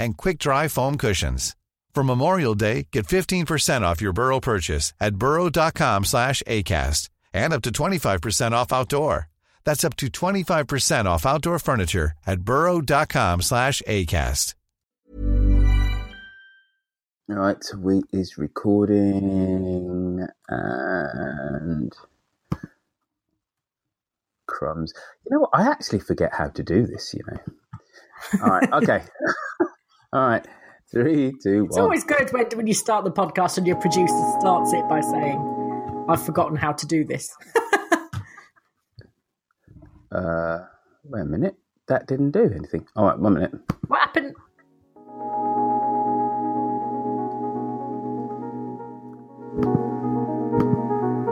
and quick-dry foam cushions. For Memorial Day, get 15% off your Burrow purchase at burrow.com slash ACAST and up to 25% off outdoor. That's up to 25% off outdoor furniture at burrow.com slash ACAST. All right, we is recording and crumbs. You know what? I actually forget how to do this, you know. All right, okay. All right. Three, two, It's always good when, when you start the podcast and your producer starts it by saying, I've forgotten how to do this. Uh, wait a minute. That didn't do anything. All right, one minute. what happened?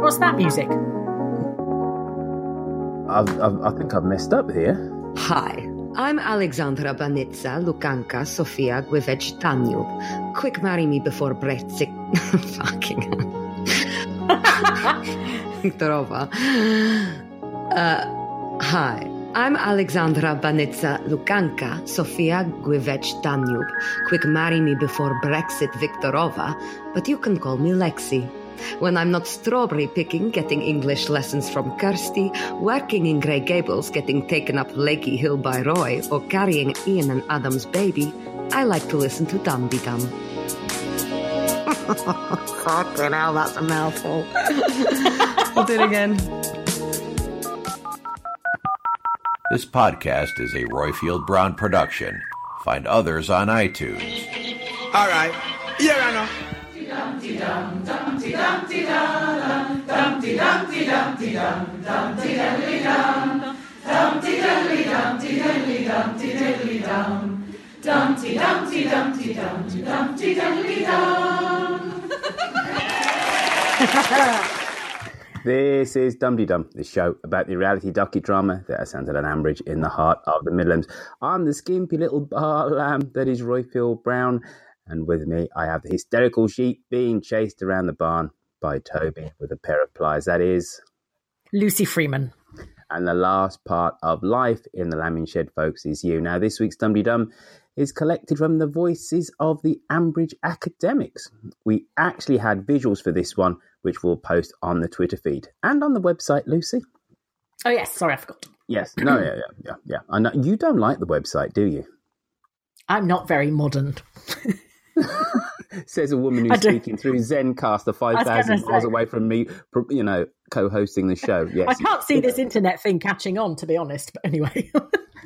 What's that music? I've, I've, I think I've messed up here. Hi, I'm Alexandra Banitsa Lukanka Sofia Gwivec Danube. Quick marry me before Brexit. Fucking Viktorova. Uh, hi, I'm Alexandra Banitsa Lukanka Sofia Gwivec Danube. Quick marry me before Brexit Viktorova, but you can call me Lexi. When I'm not strawberry picking, getting English lessons from Kirsty, working in Grey Gables, getting taken up Lakey Hill by Roy, or carrying Ian and Adam's baby, I like to listen to Dum Dee Dum. Fucking hell, that's a mouthful. I'll do it again. This podcast is a Roifield Brown production. Find others on iTunes. All right. Here I know. Dum Dum, dum, dum, diddly dum. This is Dumdy Dum, the show about the reality docu drama that has centered on Ambridge in the heart of the Midlands. I'm the skimpy little bar lamb that is Roifield Brown, and with me I have the hysterical sheep being chased around the barn by Toby with a pair of pliers. That is, Lucy Freeman. and the last part of life in the lambing shed, folks, is you. Now, this week's Dum Dum is collected from the voices of the Ambridge academics. We actually had visuals for this one, which we'll post on the Twitter feed and on the website, Lucy. Oh, yes, sorry, I forgot. Yes, no, yeah, yeah, yeah, yeah. I know you don't like the website, do you? I'm not very modern. Says a woman who's speaking through Zencastr, five thousand miles away from me, you know, co-hosting the show. Yes, I can't see this internet thing catching on, to be honest, but anyway.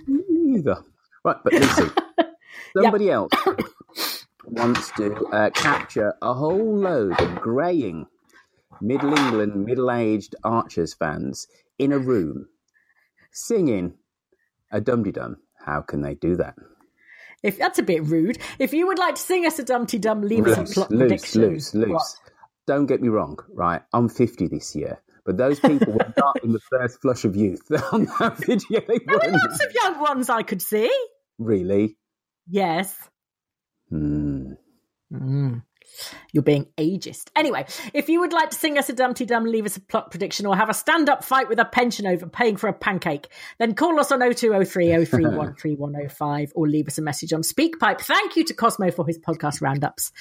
either. Right, but Lucy, somebody else wants to uh, capture a whole load of greying Middle England middle-aged Archers fans in a room singing a dum dum. How can they do that? If that's a bit rude, if you would like to sing us a Dumpty Dum, leave us a Loose, plot loose, prediction. loose, loose. What? Don't get me wrong, right? I'm 50 this year, but those people were not in the first flush of youth on that video. They There were lots of young ones I could see. Really? Yes. Hmm. Mm. You're being ageist. Anyway, if you would like to sing us a Dumpty Dum, leave us a plot prediction, or have a stand up fight with a pension over paying for a pancake, then call us on 0203 031 3105 or leave us a message on SpeakPipe. Thank you to Cosmo for his podcast roundups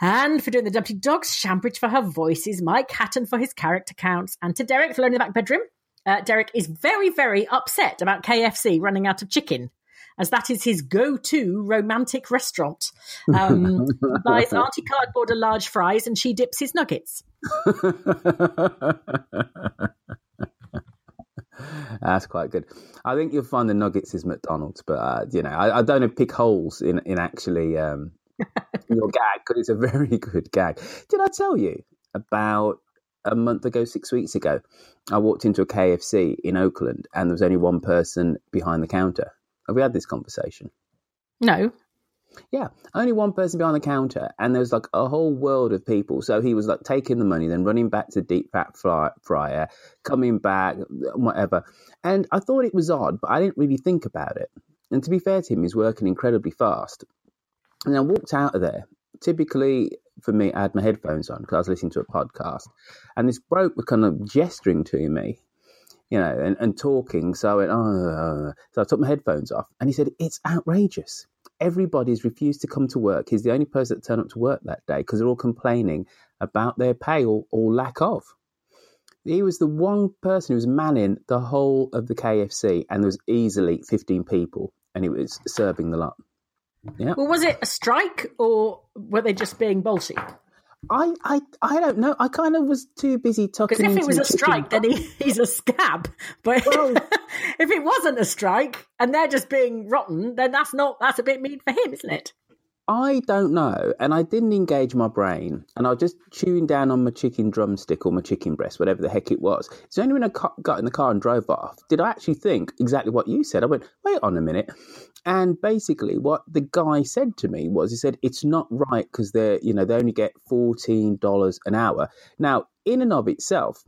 and for doing the Dumpty Dogs, Shambridge for her voices, Mike Hatton for his character counts, and to Derek for in the Back Bedroom. Uh, Derek is very, very upset about KFC running out of chicken. As that is his go-to romantic restaurant. Um, he buys Auntie Cardboard a large fries, and she dips his nuggets. That's quite good. I think you'll find the nuggets is McDonald's, but uh, you know, I, I, don't pick holes in in actually um, your gag because it's a very good gag. Did I tell you about a month ago, six weeks ago? I walked into a KFC in Oakland, and there was only one person behind the counter. Have we had this conversation? No. Yeah, only one person behind the counter, and there was like a whole world of people. So he was like taking the money, then running back to deep fat fry- fryer, coming back, whatever. And I thought it was odd, but I didn't really think about it. And to be fair to him, he's working incredibly fast. And I walked out of there. Typically, for me, I had my headphones on because I was listening to a podcast, and this bloke was kind of gesturing to me you know, and, and talking. So I went, oh, so I took my headphones off, and he said, "It's outrageous everybody's refused to come to work. He's the only person that turned up to work that day because they're all complaining about their pay or, or lack of. He was the one person who was manning the whole of the KFC, and there was easily 15 people, and he was serving the lot. Yeah. Well, was it a strike or were they just being bolshy? I, I, I don't know. I kind of was too busy talking. Because if it was a strike, then he, he's a scab. But well, if it wasn't a strike and they're just being rotten, then that's not that's a bit mean for him, isn't it? I don't know, and I didn't engage my brain, and I was just chewing down on my chicken drumstick or my chicken breast, whatever the heck it was. It's only when I got in the car and drove off did I actually think exactly what you said. I went, wait on a minute, and basically what the guy said to me was, he said it's not right because they're, you know, they only get fourteen dollars an hour. Now, in and of itself,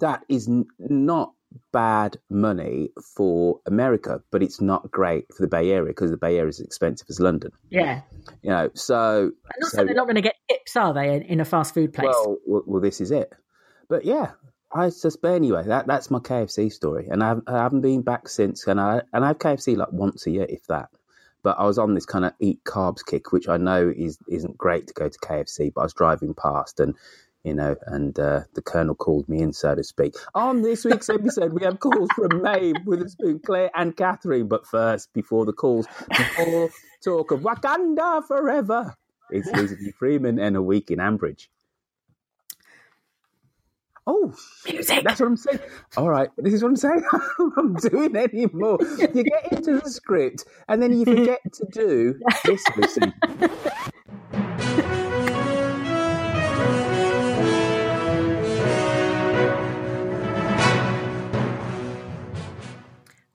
that is not bad money for America, but it's not great for the Bay Area because the Bay Area is expensive as London. Yeah, you know, so and also so, they're not going to get tips, are they, in, in, a fast food place? Well, well, well, this is it. But yeah, I suspect anyway. That that's my KFC story, and I haven't, I haven't been back since. And I and I have KFC like once a year, if that. But I was on this kind of eat carbs kick, which I know is isn't great to go to KFC. But I was driving past, and you know, and uh, the colonel called me in, so to speak. On this week's episode, we have calls from Maeve, Witherspoon, Claire, and Catherine. But first, before the calls, before talk of Wakanda forever, it's Elizabeth Freeman and a week in Ambridge. Oh, music. That's what I'm saying. All right, this is what I'm saying. I'm doing anymore. You get into the script and then you forget to do this. Listen.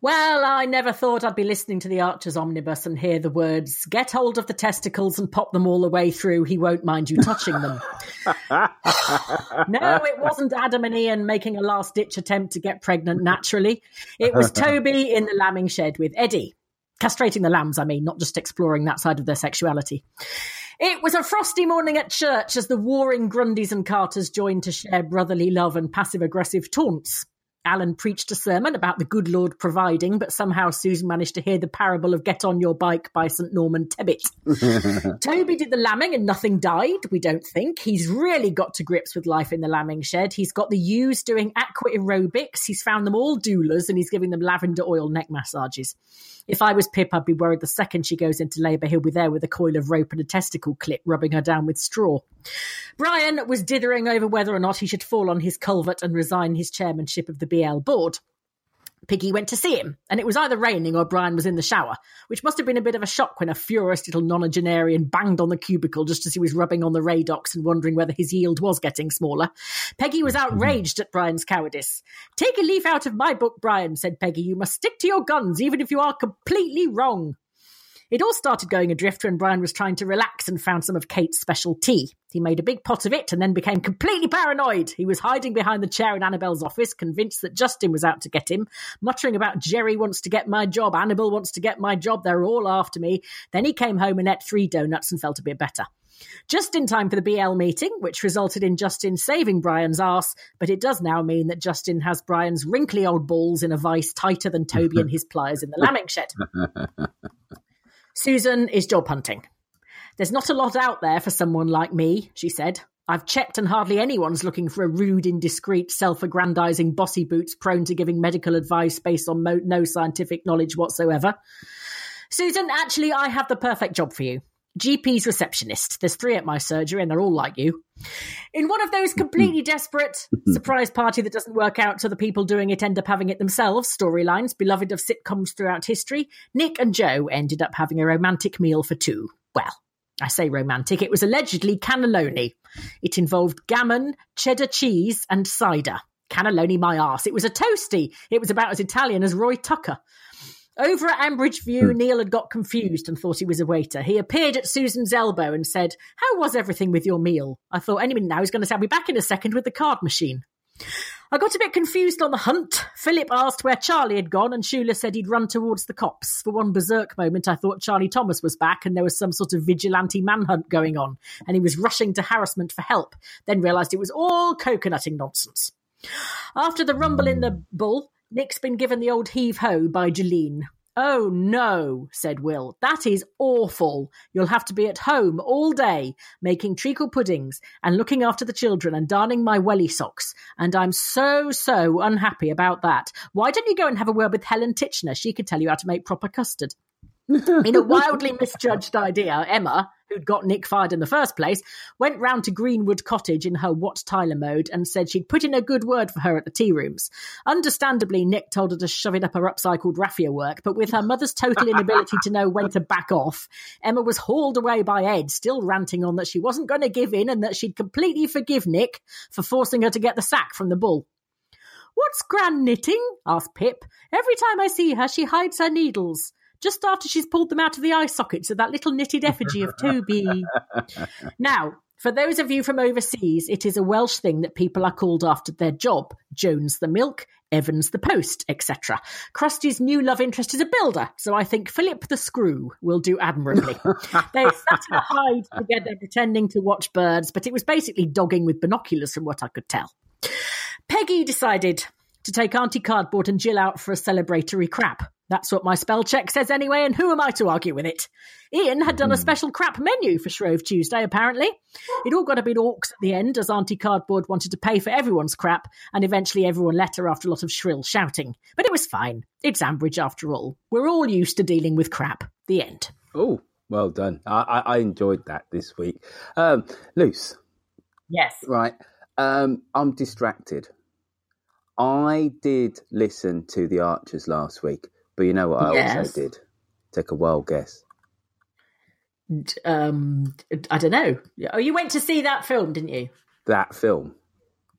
Well, I never thought I'd be listening to the Archer's omnibus and hear the words, get hold of the testicles and pop them all the way through. He won't mind you touching them. no, it wasn't Adam and Ian making a last ditch attempt to get pregnant naturally. It was Toby in the lambing shed with Eddie. Castrating the lambs, I mean, not just exploring that side of their sexuality. It was a frosty morning at church as the warring Grundys and Carters joined to share brotherly love and passive aggressive taunts. Alan preached a sermon about the good Lord providing, but somehow Susan managed to hear the parable of Get on Your Bike by St. Norman Tebbit. Toby did the lambing and nothing died, we don't think. He's really got to grips with life in the lambing shed. He's got the ewes doing aqua aerobics. He's found them all doulas and he's giving them lavender oil neck massages. If I was Pip, I'd be worried the second she goes into labour, he'll be there with a coil of rope and a testicle clip, rubbing her down with straw. Brian was dithering over whether or not he should fall on his culvert and resign his chairmanship of the BL board. Piggy went to see him, and it was either raining or Brian was in the shower, which must have been a bit of a shock when a furious little nonagenarian banged on the cubicle just as he was rubbing on the radox and wondering whether his yield was getting smaller. Peggy was outraged at Brian's cowardice. Take a leaf out of my book, Brian, said Peggy. You must stick to your guns, even if you are completely wrong. It all started going adrift when Brian was trying to relax and found some of Kate's special tea. He made a big pot of it and then became completely paranoid. He was hiding behind the chair in Annabel's office, convinced that Justin was out to get him, muttering about Jerry wants to get my job, Annabel wants to get my job, they're all after me. Then he came home and ate three donuts and felt a bit better. Just in time for the BL meeting, which resulted in Justin saving Brian's ass, but it does now mean that Justin has Brian's wrinkly old balls in a vice tighter than Toby and his pliers in the lambing shed. Susan is job hunting. There's not a lot out there for someone like me, she said. I've checked and hardly anyone's looking for a rude, indiscreet, self aggrandizing bossy boots prone to giving medical advice based on mo- no scientific knowledge whatsoever. Susan, actually, I have the perfect job for you. GP's receptionist. There's three at my surgery and they're all like you. In one of those completely desperate surprise party that doesn't work out so the people doing it end up having it themselves storylines beloved of sitcoms throughout history, Nic and Joe ended up having a romantic meal for two. Well, I say romantic, it was allegedly cannelloni. It involved gammon, cheddar cheese, and cider. Cannelloni my arse. It was a toasty. It was about as Italian as Roy Tucker. Over at Ambridge View, hmm. Neil had got confused and thought he was a waiter. He appeared at Susan's elbow and said, How was everything with your meal? I thought any minute now he's going to say, I'll be back in a second with the card machine. I got a bit confused on the hunt. Philip asked where Charlie had gone, and Shula said he'd run towards the cops. For one berserk moment, I thought Charlie Thomas was back and there was some sort of vigilante manhunt going on, and he was rushing to Harrison for help, then realised it was all coconutting nonsense. After the rumble in the hmm. bull, Nic's been given the old heave ho by Jolene. Oh no, said Will. That is awful. You'll have to be at home all day, making treacle puddings and looking after the children and darning my welly socks. And I'm so, so unhappy about that. Why don't you go and have a word with Helen Titchener? She could tell you how to make proper custard. In a wildly misjudged idea, Emma, who'd got Nic fired in the first place, went round to Greenwood Cottage in her Wat Tyler mode and said she'd put in a good word for her at the tea rooms. Understandably, Nic told her to shove it up her upcycled raffia work, but with her mother's total inability to know when to back off, Emma was hauled away by Ed, still ranting on that she wasn't going to give in and that she'd completely forgive Nic for forcing her to get the sack from the bull. What's Gran knitting? asked Pip. Every time I see her, she hides her needles just after she's pulled them out of the eye sockets of that little knitted effigy of Toby. now, for those of you from overseas, it is a Welsh thing that people are called after their job. Jones the milk, Evans the post, etc. Kirsty's new love interest is a builder, so I think Philip the screw will do admirably. they sat and hide together pretending to watch birds, but it was basically dogging with binoculars from what I could tell. Peggy decided to take Auntie Cardboard and Jill out for a celebratory crap. That's what my spell check says anyway, and who am I to argue with it? Ian had done a special crap menu for Shrove Tuesday, apparently. It all got a bit orcs at the end, as Auntie Cardboard wanted to pay for everyone's crap, and eventually everyone let her after a lot of shrill shouting. But it was fine. It's Ambridge after all. We're all used to dealing with crap. The end. Oh, well done. I, I, I enjoyed that this week. Um, Luce, Yes. right. Um, I'm distracted. I did listen to The Archers last week, but you know what I Yes. also did? Take a wild guess. Um, I don't know. Oh, you went to see that film, didn't you? That film.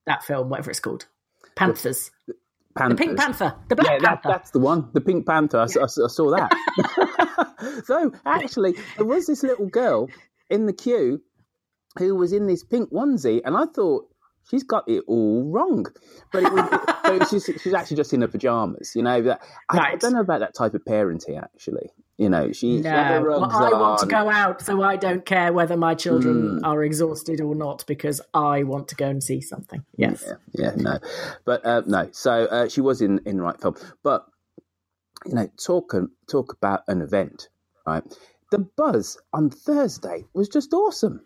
That film, whatever it's called. Panthers. The Panthers. Pink Panther. The Black yeah, that, Panther. that's the one. The Pink Panther. I saw that. so actually, there was this little girl in the queue who was in this pink onesie, and I thought she's got it all wrong. But it was, but it was just, she's actually just in her pajamas. You know, that I, I don't know about that type of parenting. Actually, you know, she, No, well, I want to go out, so I don't care whether my children are exhausted or not because I want to go and see something. Yes. Yeah, yeah, no, but uh, no. So uh, she was in in the right film, but you know, talk talk about an event, right? The buzz on Thursday was just awesome,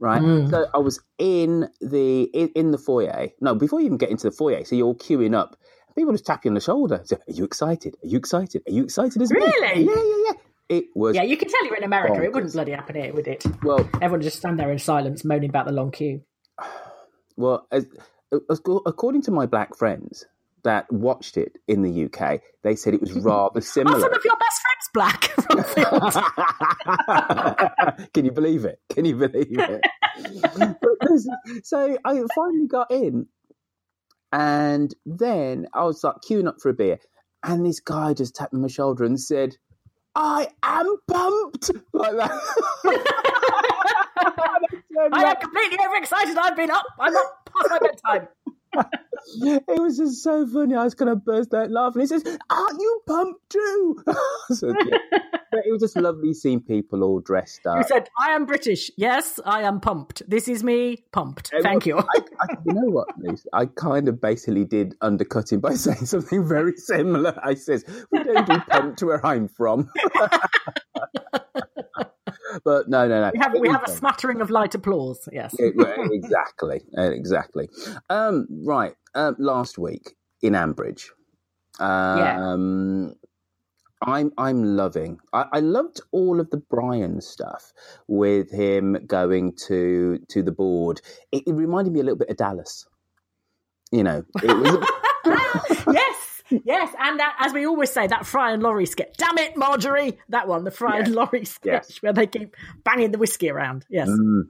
right? Mm. So I was in the in, in the foyer. No, before you even get into the foyer, so you're all queuing up. People just tap you on the shoulder. Say, Are you excited? Are you excited? Are you excited as me?" Really? Yeah, yeah, yeah. It was Yeah, you can tell you're in America. It wouldn't bloody happen here, would it? well. Everyone just stand there in silence, moaning about the long queue. Well, as, as, according to my black friends that watched it in the UK, they said it was mm-hmm. rather Are similar. some of your best friends black? Can you believe it? Can you believe it? This- so I finally got in, and then I was like queuing up for a beer, and this guy just tapped me on my shoulder and said, "I am pumped!" like that. I am completely overexcited. I've been up. I'm up past my bedtime. It was just so funny. I was going to burst out laughing. He says, "Aren't you pumped too?" so, yeah. But it was just lovely seeing people all dressed up. He said, I am British. Yes, I am pumped. This is me pumped. Thank you. I, I, you know what, Luce? I kind of basically did undercut him by saying something very similar. I says, "We don't do pumped where I'm from." but no, no, no. We have, we have a smattering of light applause. Yes. Exactly, uh, exactly. Um, right, um, last week in Ambridge, um, I'm I'm loving. I, I loved all of the Brian stuff with him going to to the board. It, it reminded me a little bit of Dallas. You know, it was. yes, yes, and that, as we always say, that Fry and Laurie sketch. Damn it, Marjorie! That one, the Fry and Laurie sketch, Yes. where they keep banging the whiskey around. Yes, Mm.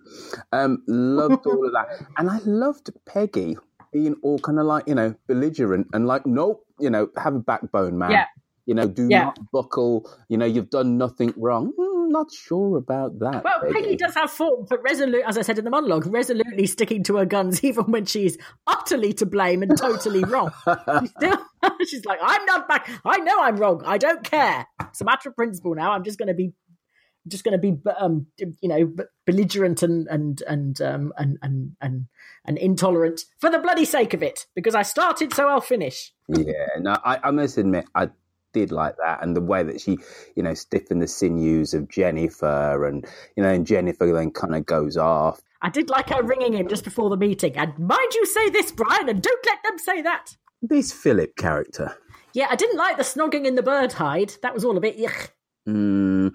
Um, loved all of that, and I loved Peggy being all kind of like you know belligerent and like, nope, you know, have a backbone, man. Yeah. You know, do Yeah. not buckle. You know, you've done nothing wrong. Mm, not sure about that. Well, Peggy does have form, but resolute, as I said in the monologue, resolutely sticking to her guns, even when she's utterly to blame and totally wrong. She's still, she's like, I'm not back. I know I'm wrong. I don't care. It's a matter of principle now. I'm just going to be, just going to be, um, you know, belligerent and and and um and and and and intolerant for the bloody sake of it, because I started, so I'll finish. Yeah, no, I, I must admit, I did like that, and the way that she, you know, stiffened the sinews of Jennifer, and you know, and Jennifer then kind of goes off. I did like her ringing him just before the meeting. And mind you say this, Brian, and don't let them say that. This Philip character, Yeah, I didn't like the snogging in the bird hide. That was all a bit yuck. mm,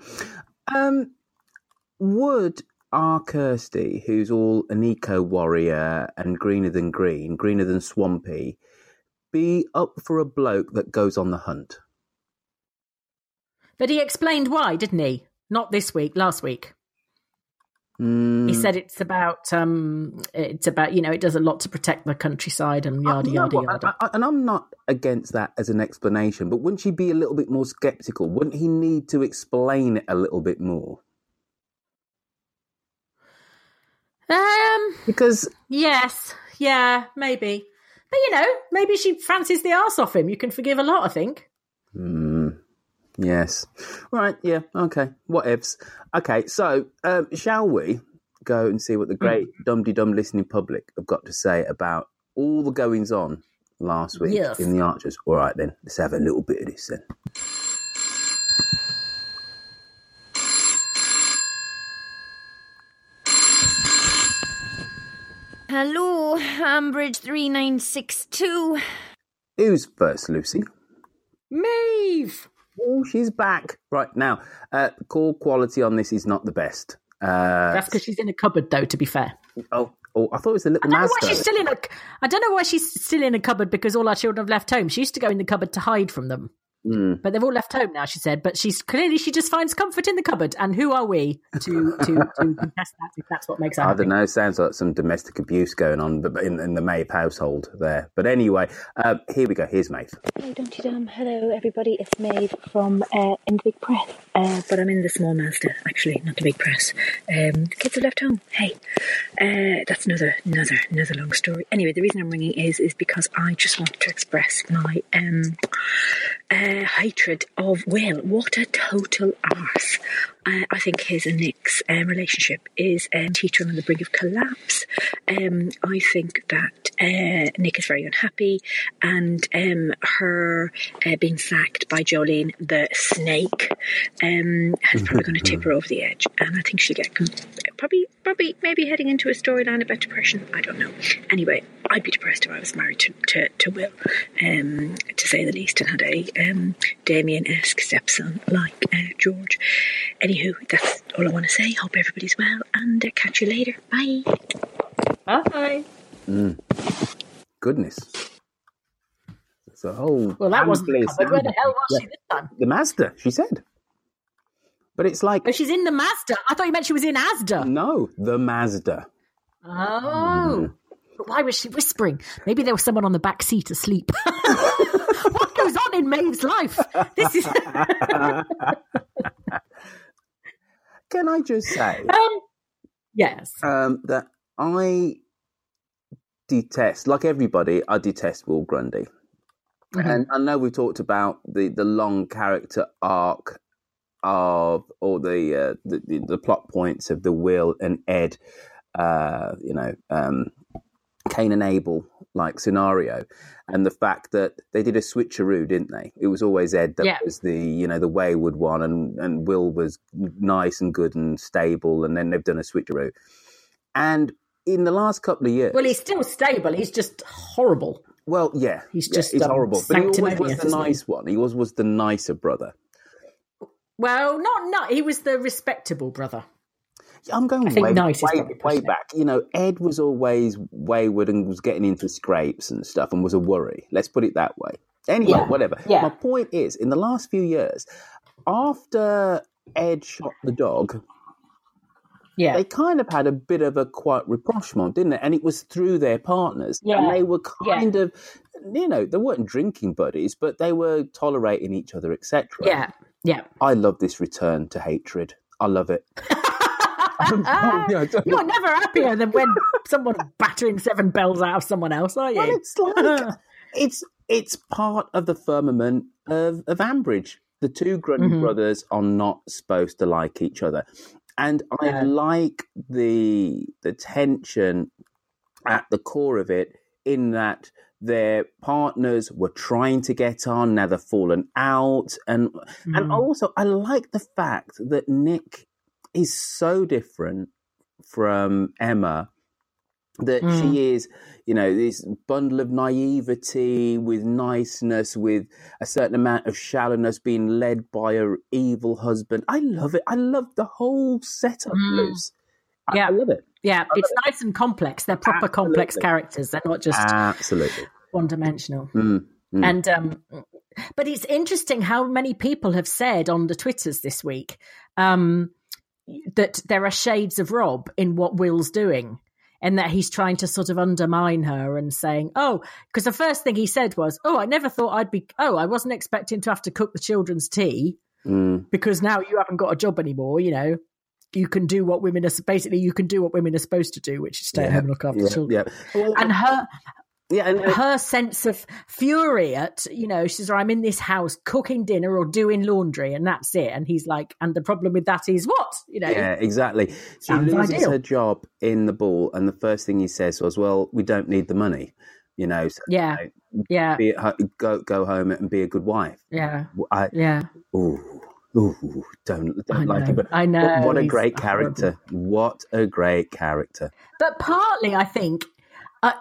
um, would our Kirsty, who's all an eco warrior and greener than green, greener than swampy, be up for a bloke that goes on the hunt? But he explained why, didn't he? Not this week, last week. Mm, He said it's about um it's about, you know, it does a lot to protect the countryside and yada Uh, yada yada. I- I- and I'm not against that as an explanation, but wouldn't she be a little bit more skeptical? Wouldn't he need to explain it a little bit more? Um Because yes, yeah, maybe. But you know, maybe she fancies the arse off him. You can forgive a lot, I think. Hmm, yes, right, yeah, okay, what ifs? Okay, so um, shall we go and see what the great dum dum listening public have got to say about all the goings on last week Yes. in the Archers? All right, then let's have a little bit of this then. Hello, Ambridge 3962. Who's first, Lucy? Maeve. Oh, she's back. Right now, uh, call quality on this is not the best. Uh, That's because she's in a cupboard, though. To be fair, oh, oh, I thought it was I little don't know why she's still in a. I don't know why she's still in a cupboard because all our children have left home. She used to go in the cupboard to hide from them, Mm. but they've all left home now. She said, but she's clearly she just finds comfort in the cupboard. And who are we to to to contest that? If that's what makes her I happy. don't know. Sounds like some domestic abuse going on but in, in the Maeve household there. But anyway, um, here we go. Here's Maeve. Hello, Dumpty Dum. Hello, everybody. It's Maeve from uh, in the big press, uh, but I'm in the small Mazda, Actually, not the big press. Um, the kids have left home. Hey, uh, that's another, another, another long story. Anyway, the reason I'm ringing is is because I just want to express my um, uh, hatred of Will. What a total arse. Uh, I think his and Nic's um, relationship is um, teetering on the brink of collapse. Um, I think that uh, Nic is very unhappy, and um, her uh, being sacked by Jolene, the snake, um, is probably going to tip her over the edge. And I think she'll get com- probably, probably, maybe heading into a storyline about depression. I don't know. Anyway, I'd be depressed if I was married to, to, to Will, um, to say the least, and had a um, Damien esque stepson like uh, George. Anywho, that's all I want to say. Hope everybody's well, and uh, catch you later. Bye. Bye. Goodness. It's a whole. Well, that wasn't the endless. Where the hell was Yeah. she this time? The Mazda, she said. But it's like Oh, she's in the Mazda. I thought you meant she was in Asda. no, the Mazda. Oh. But why was she whispering? Maybe there was someone on the back seat asleep. what goes on in Maeve's life? This is. Can I just say um, yes. um, that I detest, like everybody, I detest Will Grundy. And I know we talked about the, the long character arc of, all the, uh, the, the the plot points of the Will and Ed, uh, you know, um, Cain and Abel like scenario, and the fact that they did a switcheroo, didn't they? It was always Ed that Yeah. was the you know the wayward one, and and Will was nice and good and stable, and then they've done a switcheroo, and in the last couple of years, Well, he's still stable. He's just horrible. well, yeah, He's yeah, just, he's um, horrible, but he always was the nice one. He was was the nicer brother. Well, not not. He was the respectable brother. I'm going way, nice way, way back. You know, Ed was always wayward and was getting into scrapes and stuff and was a worry. Let's put it that way. Anyway, Yeah. whatever. Yeah. My point is, in the last few years, after Ed shot the dog, Yeah. they kind of had a bit of a quiet rapprochement, didn't it? And it was through their partners. Yeah. And they were Yeah. kind of, you know, they weren't drinking buddies, but they were tolerating each other, etc. yeah. Yeah. I love this return to hatred. I love it. You're never happier than when someone's battering seven bells out of someone else, are you? Well, it's like it's it's part of the firmament of of Ambridge. The two Grundy Mhm. brothers are not supposed to like each other, and I Yeah. like the the tension at the core of it. In that their partners were trying to get on, now they've fallen out, and and Mm. also I like the fact that Nic is so different from Emma that Mm. she is, you know, this bundle of naivety with niceness, with a certain amount of shallowness, being led by her evil husband. I love it. I love the whole setup, Mm. Luce. I, Yeah. I love it. Yeah, it's nice and complex. They're proper complex characters. They're not just Absolutely. one dimensional. Mm, mm. And um, but it's interesting how many people have said on the twitters this week um, that there are shades of Rob in what Will's doing, and that he's trying to sort of undermine her and saying, "Oh," because the first thing he said was, "Oh, I never thought I'd be. Oh, I wasn't expecting to have to cook the children's tea Mm. because now you haven't got a job anymore. You know." You can do what women are basically. You can do what women are supposed to do, which is stay at home and look after yeah, children. yeah. And her, yeah, and, uh, her sense of fury at you know she's like, i'm in this house cooking dinner or doing laundry and that's it and he's like and the problem with that is what you know Yeah, exactly. She loses ideal. her job in the ball, and the first thing he says was, "Well, we don't need the money, you know. So, yeah you know, yeah be go go home and be a good wife." yeah I, yeah ooh, ooh, don't don't like him. But I know, What, what a great horrible. character! What a great character! but partly i think uh,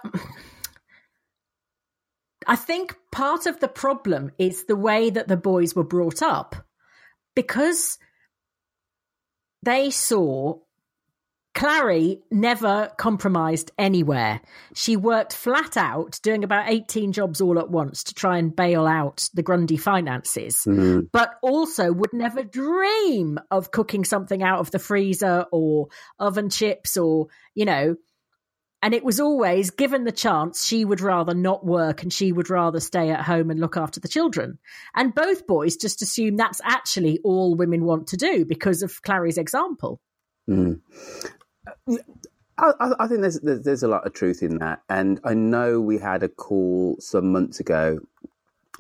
i think part of the problem is the way that the boys were brought up because they saw Clarrie never compromised anywhere. She worked flat out, doing about 18 jobs all at once to try and bail out the Grundy finances, Mm, but also would never dream of cooking something out of the freezer or oven chips or, you know. And it was always given the chance, she would rather not work and she would rather stay at home and look after the children. And both boys just assume that's actually all women want to do because of Clarrie's example. Mm. I, I- I think there's, there's there's a lot of truth in that, and I know we had a call some months ago,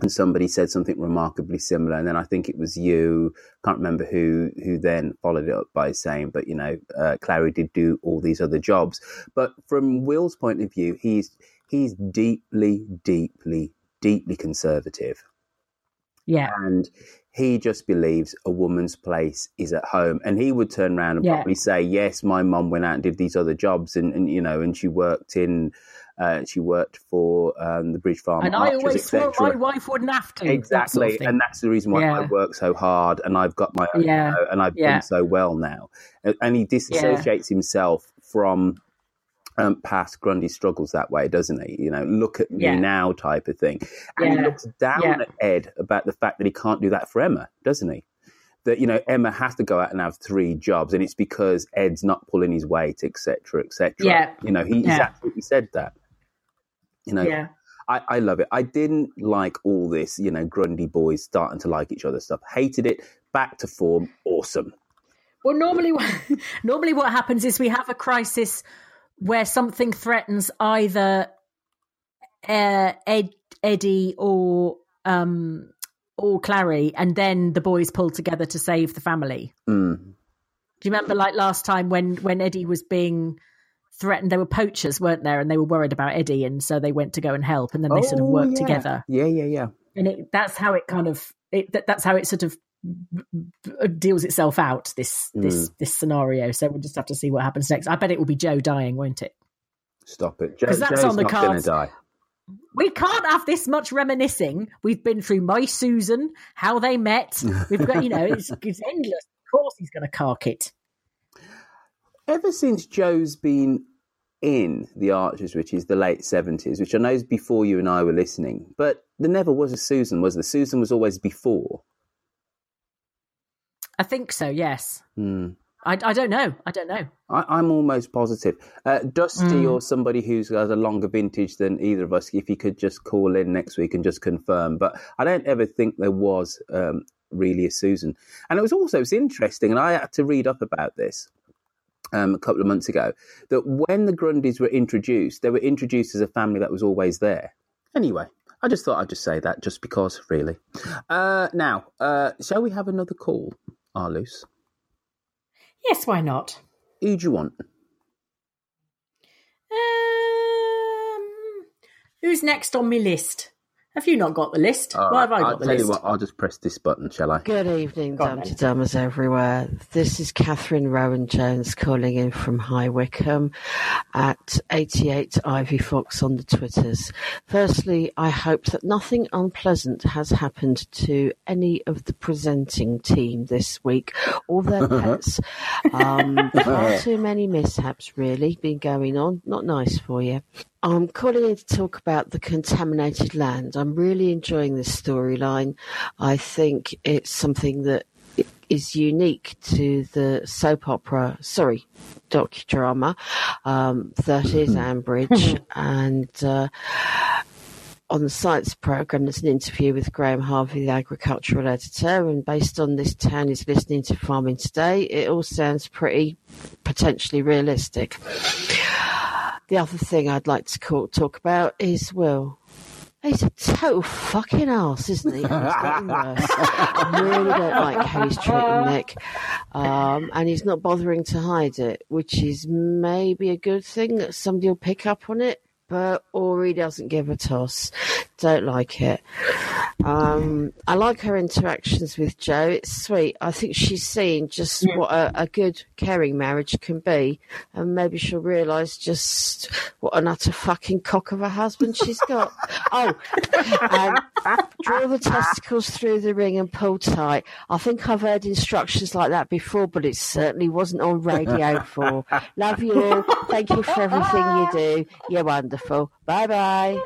and somebody said something remarkably similar, and then I think it was you, can't remember who who then followed it up by saying, but you know, uh, Clarrie did do all these other jobs, but from Will's point of view, he's he's deeply, deeply, deeply conservative Yeah. and he just believes a woman's place is at home and he would turn around and Yeah. probably say yes my mum went out and did these other jobs and, and you know and she worked in uh, she worked for um, the Bridge Farm And I always swore my wife wouldn't have to. that Exactly, sort of and that's the reason why I work so hard, and I've got my own, Yeah. you know, and I've Yeah. done so well now. And- And he disassociates himself from um, past Grundy struggles that way, doesn't he? You know, look at me Yeah. now, type of thing. And he looks down Yeah. at Ed about the fact that he can't do that for Emma, doesn't he? That you know Emma has to go out and have three jobs, and it's because Ed's not pulling his weight, etc., etc. Yeah. You know, he, he's Yeah. absolutely said that. You know, yeah. I, I love it. I didn't like all this, you know, Grundy boys starting to like each other stuff. Hated it. Back to form. Awesome. Well, normally, normally what happens is we have a crisis where something threatens either uh, Ed, Eddie or um, or Clarrie, and then the boys pull together to save the family. Mm. Do you remember, like last time when when Eddie was being threatened? There were poachers, weren't there, and they were worried about Eddie, and so they went to go and help, and then they sort of Oh, worked yeah. together. Yeah, yeah, yeah. and it, that's how it kind of it, that, that's how it sort of deals itself out this this Mm. this scenario so we'll just have to see what happens next i bet it will be joe dying won't it Stop it. Joe, 'Cause that's Joe's on the not going to cards. die. we can't have this much reminiscing. We've been through my Susan, how they met. We've got, you know, it's, it's endless. Of course, he's going to cark it. Ever since Joe's been in the Archers, which is the late seventies, which I know is before you and I were listening, but there never was a Susan, was there? Susan was always before. I think so. Yes. Hmm. I, I don't know. I don't know. I, am almost positive. Uh, Dusty Mm. or somebody who's got a longer vintage than either of us, if he could just call in next week and just confirm. But I don't ever think there was um, really a Susan. And it was also it's interesting, and I had to read up about this um, a couple of months ago, that when the Grundys were introduced, they were introduced as a family that was always there. Anyway, I just thought I'd just say that just because, really. Uh, now, uh, shall we have another call, Arloose? Yes, why not? Who do you want? Um, who's next on my list? Have you not got the list? All Why have I got I'll the tell list? you what, I'll just press this button, shall I? Good evening, Go on Dumpty then. Dummers everywhere. This is Catherine Rowan Jones calling in from High Wycombe at 88 Ivy Fox on the Twitters. Firstly, I hope that nothing unpleasant has happened to any of the presenting team this week or their pets. Um, far too many mishaps, really, been going on. Not nice for you. I'm calling in to talk about the contaminated land. I'm really enjoying this storyline. I think it's something that is unique to the soap opera, sorry, docudrama, um, that is Ambridge. and uh, on the science program, there's an interview with Graham Harvey, the agricultural editor, and based on this town is listening to Farming Today, it all sounds pretty potentially realistic. The other thing I'd like to call, talk about is Will. He's a total fucking ass, isn't he? He's worse. I really don't like how he's treating Nic. Um, and he's not bothering to hide it, which is maybe a good thing that somebody will pick up on it, but or he doesn't give a toss. Don't like it. Um, I like her interactions with Joe. It's sweet. I think she's seen just what a, a good, caring marriage can be, and maybe she'll realise just what an utter fucking cock of a husband she's got. oh, draw the testicles through the ring and pull tight. I think I've heard instructions like that before, but it certainly wasn't on Radio 4. Love you all. Thank you for everything you do. You're wonderful. Bye bye.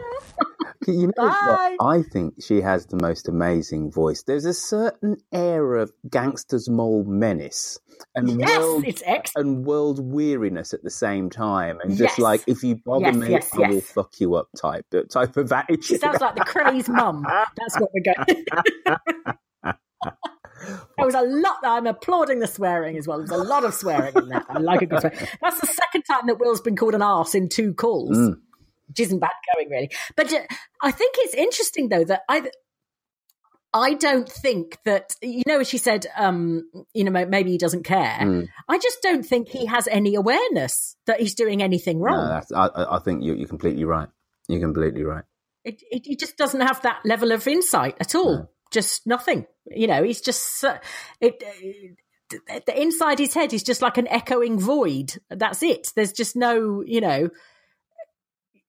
You know Bye. I think she has the most amazing voice. There's a certain air of gangster's mole menace and Yes, world it's excellent. and world weariness at the same time, and just Yes. like if you bother Yes, me, yes, I will fuck you up type type of attitude. She sounds like the crazed mum. That's what we're going. There was a lot. I'm applauding the swearing as well. There's a lot of swearing in that. I like a good swear. That's the second time that Will's been called an arse in two calls, Mm. Which isn't bad going really. But uh, I think it's interesting though that I. I don't think that you know. As she said, um, you know, maybe he doesn't care. Mm. I just don't think he has any awareness that he's doing anything No, wrong. that's, I, I think you, you're completely right. You're completely right. it, it, he just doesn't have that level of insight at all. No. Just nothing. You know, he's just so- it. uh, The inside his head is just like an echoing void. That's it. There's just no, you know,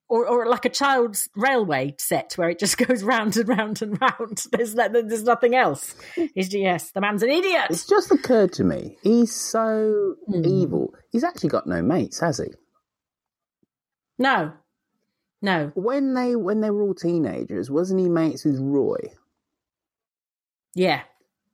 or or like a child's railway set where it just goes round and round and round. There's there's nothing else. He's yes, the man's an idiot. It's just occurred to me. He's so Mm. evil. He's actually got no mates, has he? No, no. When they when they were all teenagers, wasn't he mates with Roy? Yeah,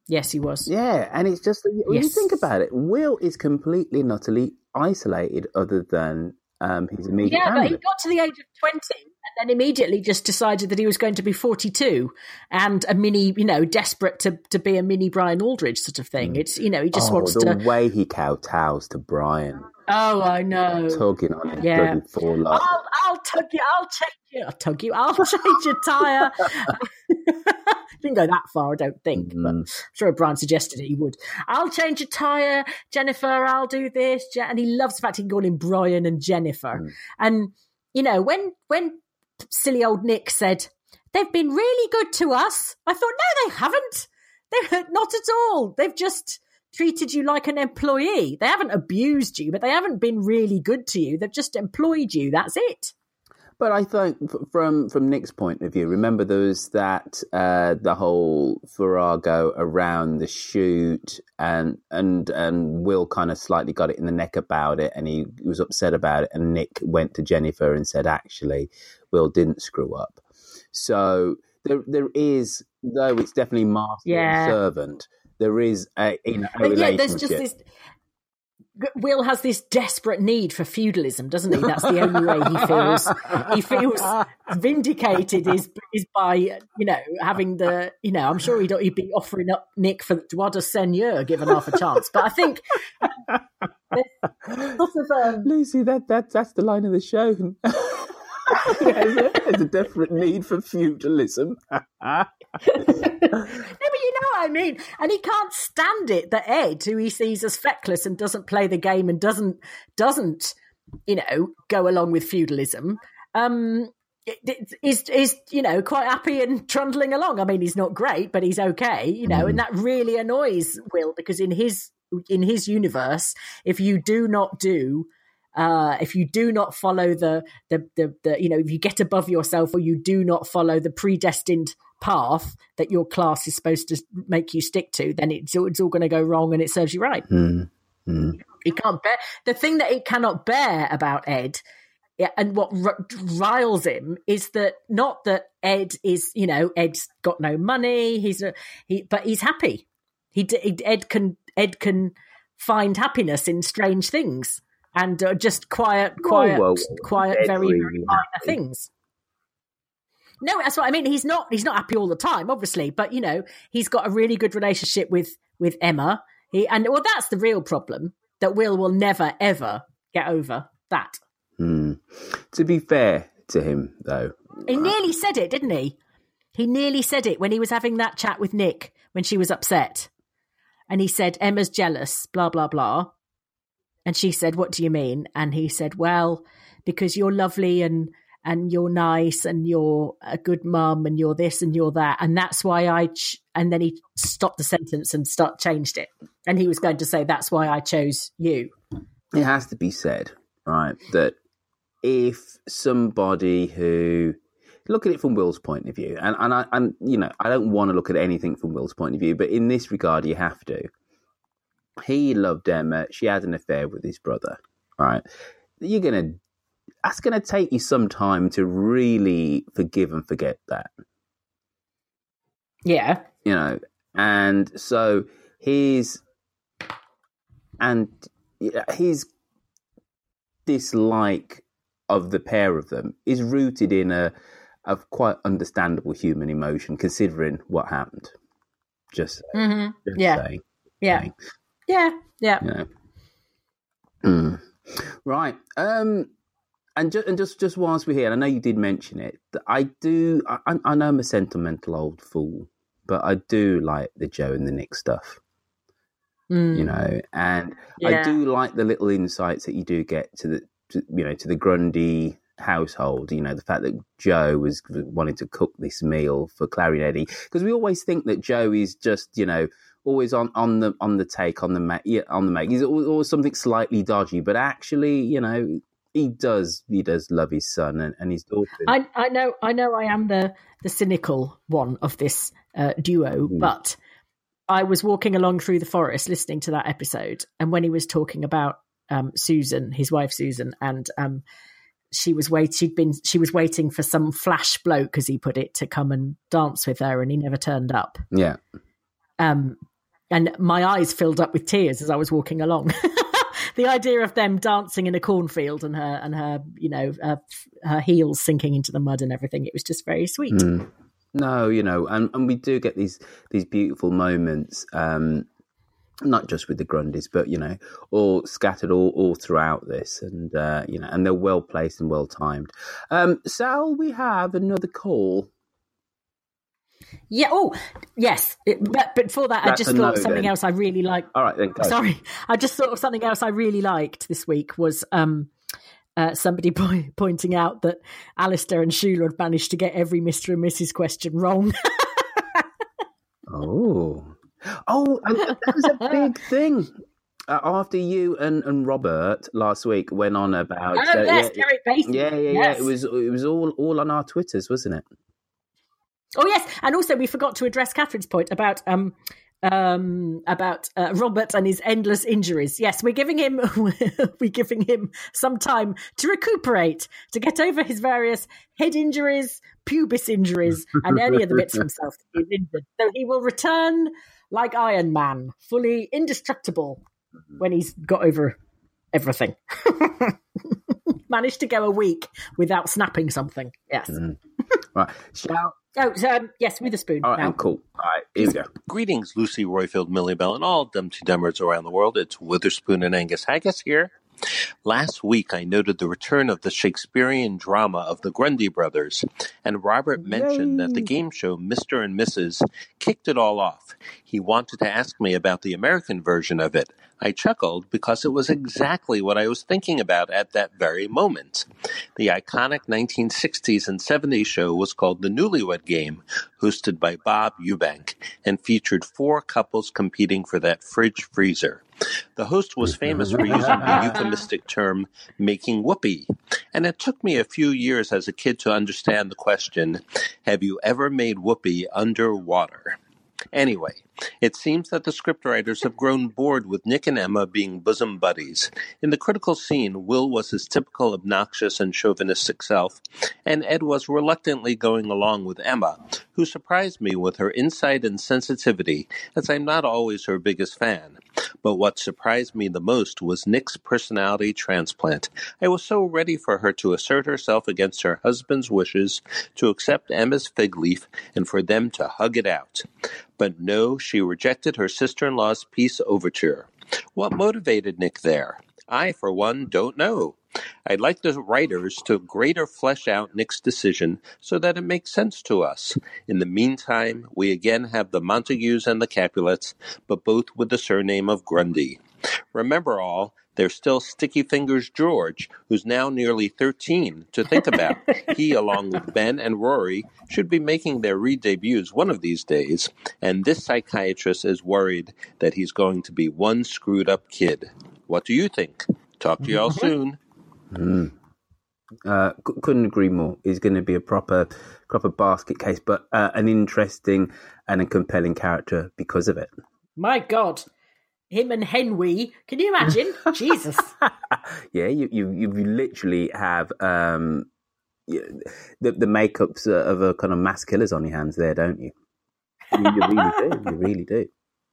yes, he was. Yeah, and it's just when you think about it, Will is completely and utterly isolated, other than um, his immediate Yeah, but he got to the age of 20 and then immediately just decided that he was going to be 42 and a mini, you know, desperate to, to be a mini Brian Aldridge sort of thing. It's, you know, he just oh, wants the to. way he kowtows to Brian, Oh, I know. tugging on his Yeah. bloody forelock. I'll, I'll tug you. I'll change you. I'll tug you. I'll change your tyre. Didn't go that far, I don't think. But I'm Mm. sure Brian suggested it, he would. I'll change your tyre, Jennifer. I'll do this. And he loves the fact he can call him Brian and Jennifer. Mm. And, you know, when when silly old Nic said, they've been really good to us, I thought, no, they haven't. They're not at all. They've just treated you like an employee. They haven't abused you, but they haven't been really good to you. They've just employed you. That's it. But I think from from Nic's point of view, remember there was that uh, the whole Farrago around the shoot, and and and Will kind of slightly got it in the neck about it, and he was upset about it. And Nic went to Jennifer and said, actually, Will didn't screw up. So there there is, though it's definitely master Yeah. and servant. There is a, you know, a But yeah, relationship. there's just this. Will has this desperate need for feudalism, doesn't he? That's the only way he feels he feels vindicated is is by you know having the you know I'm sure he'd, he'd be offering up Nic for de seigneur given half a chance, but I think of um, Lucy, that, that that's the line of the show. there's, a, there's a desperate need for feudalism. No, but you know what I mean. And he can't stand it that Ed, who he sees as feckless and doesn't play the game and doesn't doesn't, you know, go along with feudalism, um, is is you know quite happy and trundling along. I mean, he's not great, but he's okay, you know, and that really annoys Will because in his in his universe, if you do not do uh, if you do not follow the, the the the you know if you get above yourself or you do not follow the predestined path that your class is supposed to make you stick to, then it's all, it's all going to go wrong and it serves you right. Mm, mm. He can't bear the thing that he cannot bear about Ed. And what r- riles him is that not that Ed is, you know, Ed's got no money. He's a, he, but he's happy. He, he Ed can Ed can find happiness in strange things and uh, just quiet, quiet, whoa, whoa. quiet, Ed's very, really very minor happy. things. No, that's what I mean. He's not he's not happy all the time, obviously, but you know, he's got a really good relationship with with Emma. He and well, that's the real problem that Will will never ever get over that. Mm. To be fair to him, though, He nearly said it, didn't he? He nearly said it when he was having that chat with Nic when she was upset. And he said, Emma's jealous, blah, blah, blah. And she said, What do you mean? And he said, Well, because you're lovely and and you're nice and you're a good mum and you're this and you're that. And that's why I, ch-. and then he stopped the sentence and start changed it. And he was going to say, That's why I chose you. it has to be said, right, that if somebody who look at it from Will's point of view, and and I and you know I don't want to look at anything from Will's point of view, but in this regard, you have to. He loved Emma. She had an affair with his brother. Right, you're gonna. That's gonna take you some time to really forgive and forget that. Yeah. you know, and so his and yeah, his dislike of the pair of them is rooted in a a quite understandable human emotion, considering what happened. Just, Mm-hmm. just Yeah. saying, Yeah. saying, Yeah. Yeah. you know. Mm. Right. Um, and just and just just whilst we're here, and I know you did mention it. I do. I, I- know I'm a sentimental old fool, but I do like the Joe and the Nic stuff. Mm. You know, and I do like the little insights that you do get to the, to, you know, to the Grundy household. You know, the fact that Joe was wanting to cook this meal for Eddie, because we always think that Joe is just, you know, always on, on the on the take on the ma- yeah, on the make. He's always, always something slightly dodgy, but actually, you know, he does he does love his son and, and his daughter. I, I know I know I am the the cynical one of this uh, duo, but I was walking along through the forest listening to that episode, and when he was talking about um, Susan, his wife Susan, and um, she was wait she'd been she was waiting for some flash bloke, as he put it, to come and dance with her, and he never turned up. yeah, Um, and my eyes filled up with tears as I was walking along. the idea of them dancing in a cornfield and her and her, you know, uh, her heels sinking into the mud and everything. It was just very sweet. Mm. No, you know, and, and we do get these these beautiful moments, um, not just with the Grundys, but you know, all scattered all, all throughout this, and uh, you know, and they're well placed and well timed. Um, Sal, we have another call. Yeah. Oh, yes. It, but before that, I just thought no, something then. else I really liked. All right, then. Go. Sorry, I just thought of something else I really liked this week was um, uh, somebody po- pointing out that Alistair and Shula had managed to get every Mr. and Mrs. question wrong. Oh, oh, that was a big thing. Uh, after you and, and Robert last week went on about Oh, uh, yes, yeah, yeah, yeah, yeah, it was it was all all on our Twitters, wasn't it? Oh yes, and also we forgot to address Catherine's point about um um about uh, Robert and his endless injuries. Yes, we're giving him we're giving him some time to recuperate, to get over his various head injuries, pubis injuries, and any other bits of himself that he's injured. So he will return like Iron Man, fully indestructible when he's got over everything. Managed to go a week without snapping something. Yes. Right, shall Oh, so, um, yes, Witherspoon. all right, now. cool. All right, here we go. Greetings, Lucy Roifield, Millie Bell, and all Dumpty Dummers around the world. It's Witherspoon and Angus Haggis here. Last week, I noted the return of the Shakespearean drama of the Grundy brothers, and Robert mentioned that the game show Mr. and Mrs. kicked it all off. He wanted to ask me about the American version of it. I chuckled because it was exactly what I was thinking about at that very moment. The iconic 1960s and 70s show was called The Newlywed Game, hosted by Bob Eubank, and featured four couples competing for that fridge freezer. The host was famous for using the euphemistic term making whoopee, and it took me a few years as a kid to understand the question Have you ever made whoopee underwater? Anyway, it seems that the scriptwriters have grown bored with Nic and Emma being bosom buddies. In the critical scene, Will was his typical obnoxious and chauvinistic self, and Ed was reluctantly going along with Emma, who surprised me with her insight and sensitivity, as I'm not always her biggest fan. But what surprised me the most was Nic's personality transplant. I was so ready for her to assert herself against her husband's wishes, to accept Emma's fig leaf, and for them to hug it out. But no, she rejected her sister in law's peace overture. What motivated Nic there? I, for one, don't know. I'd like the writers to greater flesh out Nic's decision so that it makes sense to us. In the meantime, we again have the Montagues and the Capulets, but both with the surname of Grundy. Remember all, there's still Sticky Fingers George, who's now nearly 13, to think about. he, along with Ben and Rory, should be making their re debuts one of these days, and this psychiatrist is worried that he's going to be one screwed up kid. What do you think? Talk to y'all soon. Mm. Uh, c- couldn't agree more. He's going to be a proper, proper basket case, but uh, an interesting and a compelling character because of it. My God. Him and Henry. Can you imagine? Jesus. Yeah, you you, you literally have um, the the makeups of a kind of mass killers on your hands there, don't you? You, you really do. You really do.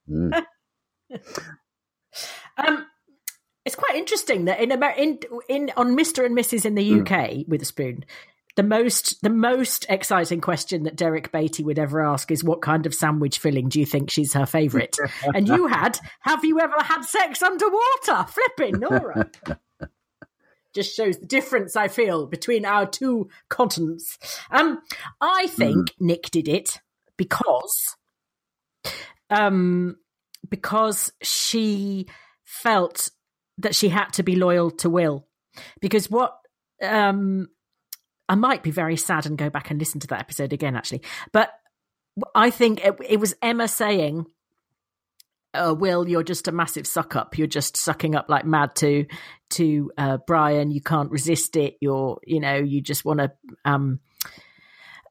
Mm. Um, it's quite interesting that in Amer- in in on Mister and Mrs. in the Mm. UK Witherspoon, the most the most exciting question that Derek Batey would ever ask is what kind of sandwich filling do you think she's her favourite? and you had have you ever had sex underwater? Flipping Nora. Just shows the difference I feel between our two continents. Um, I think Nic did it because um because she felt that she had to be loyal to Will. Because what um I might be very sad and go back and listen to that episode again actually. But I think it, it was Emma saying uh, Will, you're just a massive suck up. You're just sucking up like mad to to uh, Brian. You can't resist it. You're, you know, you just want to um,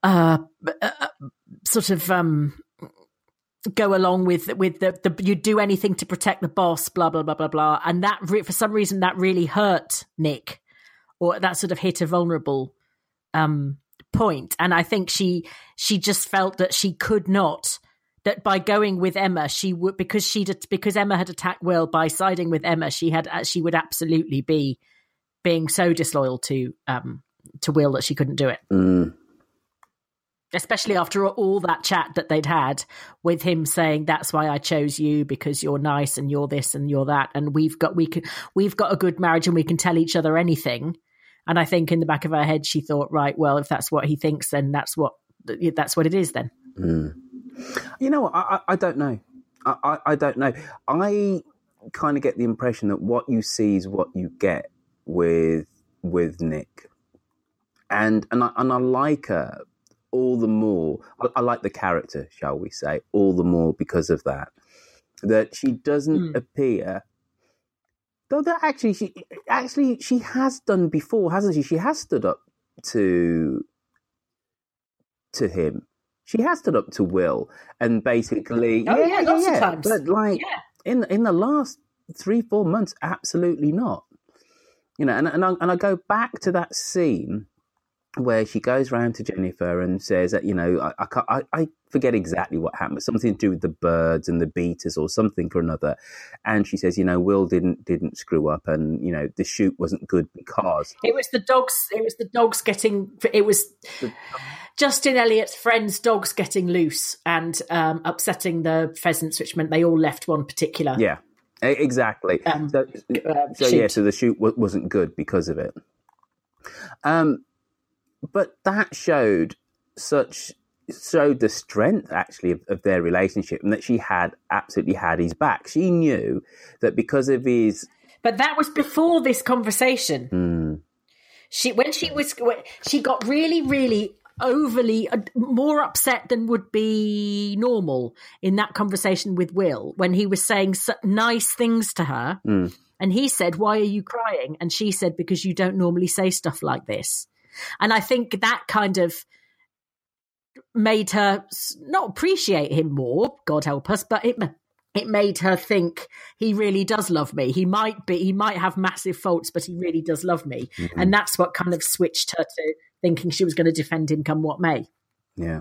uh, uh, sort of um, go along with with the, the you do anything to protect the boss. Blah blah blah blah blah. And that re- for some reason that really hurt Nic, or that sort of hit a vulnerable um, point. And I think she she just felt that she could not that by going with Emma, she would because she because Emma had attacked Will by siding with Emma, she had uh, she would absolutely be being so disloyal to um to Will that she couldn't do it. Mm. Especially after all that chat that they'd had with him saying that's why I chose you because you're nice and you're this and you're that and we've got we can we've got a good marriage and we can tell each other anything. And I think in the back of her head she thought, right, well, if that's what he thinks, then that's what that's what it is then. Mm. You know what? I, I, I don't know. I, I, I don't know. I kind of get the impression that what you see is what you get with with Nic, and and I, and I like her all the more. I, I like the character, shall we say, all the more because of that. That she doesn't Hmm. appear Though that actually, she actually she has done before, hasn't she? She has stood up to to him. She has stood up to Will, and basically, Oh, yeah, lots of times. But like in in the last three four months, absolutely not. You know, and and I, and I go back to that scene where she goes round to Jennifer and says that you know I I, can't, I I forget exactly what happened, something to do with the birds and the beaters or something or another, and she says you know Will didn't didn't screw up and you know the shoot wasn't good because It was the dogs. It was the dogs getting. It was Justin Elliott's friends' dogs getting loose and um, upsetting the pheasants, which meant they all left one particular. yeah exactly so, so yeah Um, so the shoot w- wasn't good because of it. Um, but that showed such showed the strength actually of, of their relationship and that she had absolutely had his back. She knew that because of his But that was before this conversation. Hmm. She when she was she got really really overly uh, more upset than would be normal in that conversation with Will when he was saying nice things to her Mm. and he said why are you crying and she said because you don't normally say stuff like this and I think that kind of made her not appreciate him more god help us but it it made her think he really does love me he might be he might have massive faults but he really does love me Mhm. and that's what kind of switched her to thinking she was going to defend him come what may Yeah,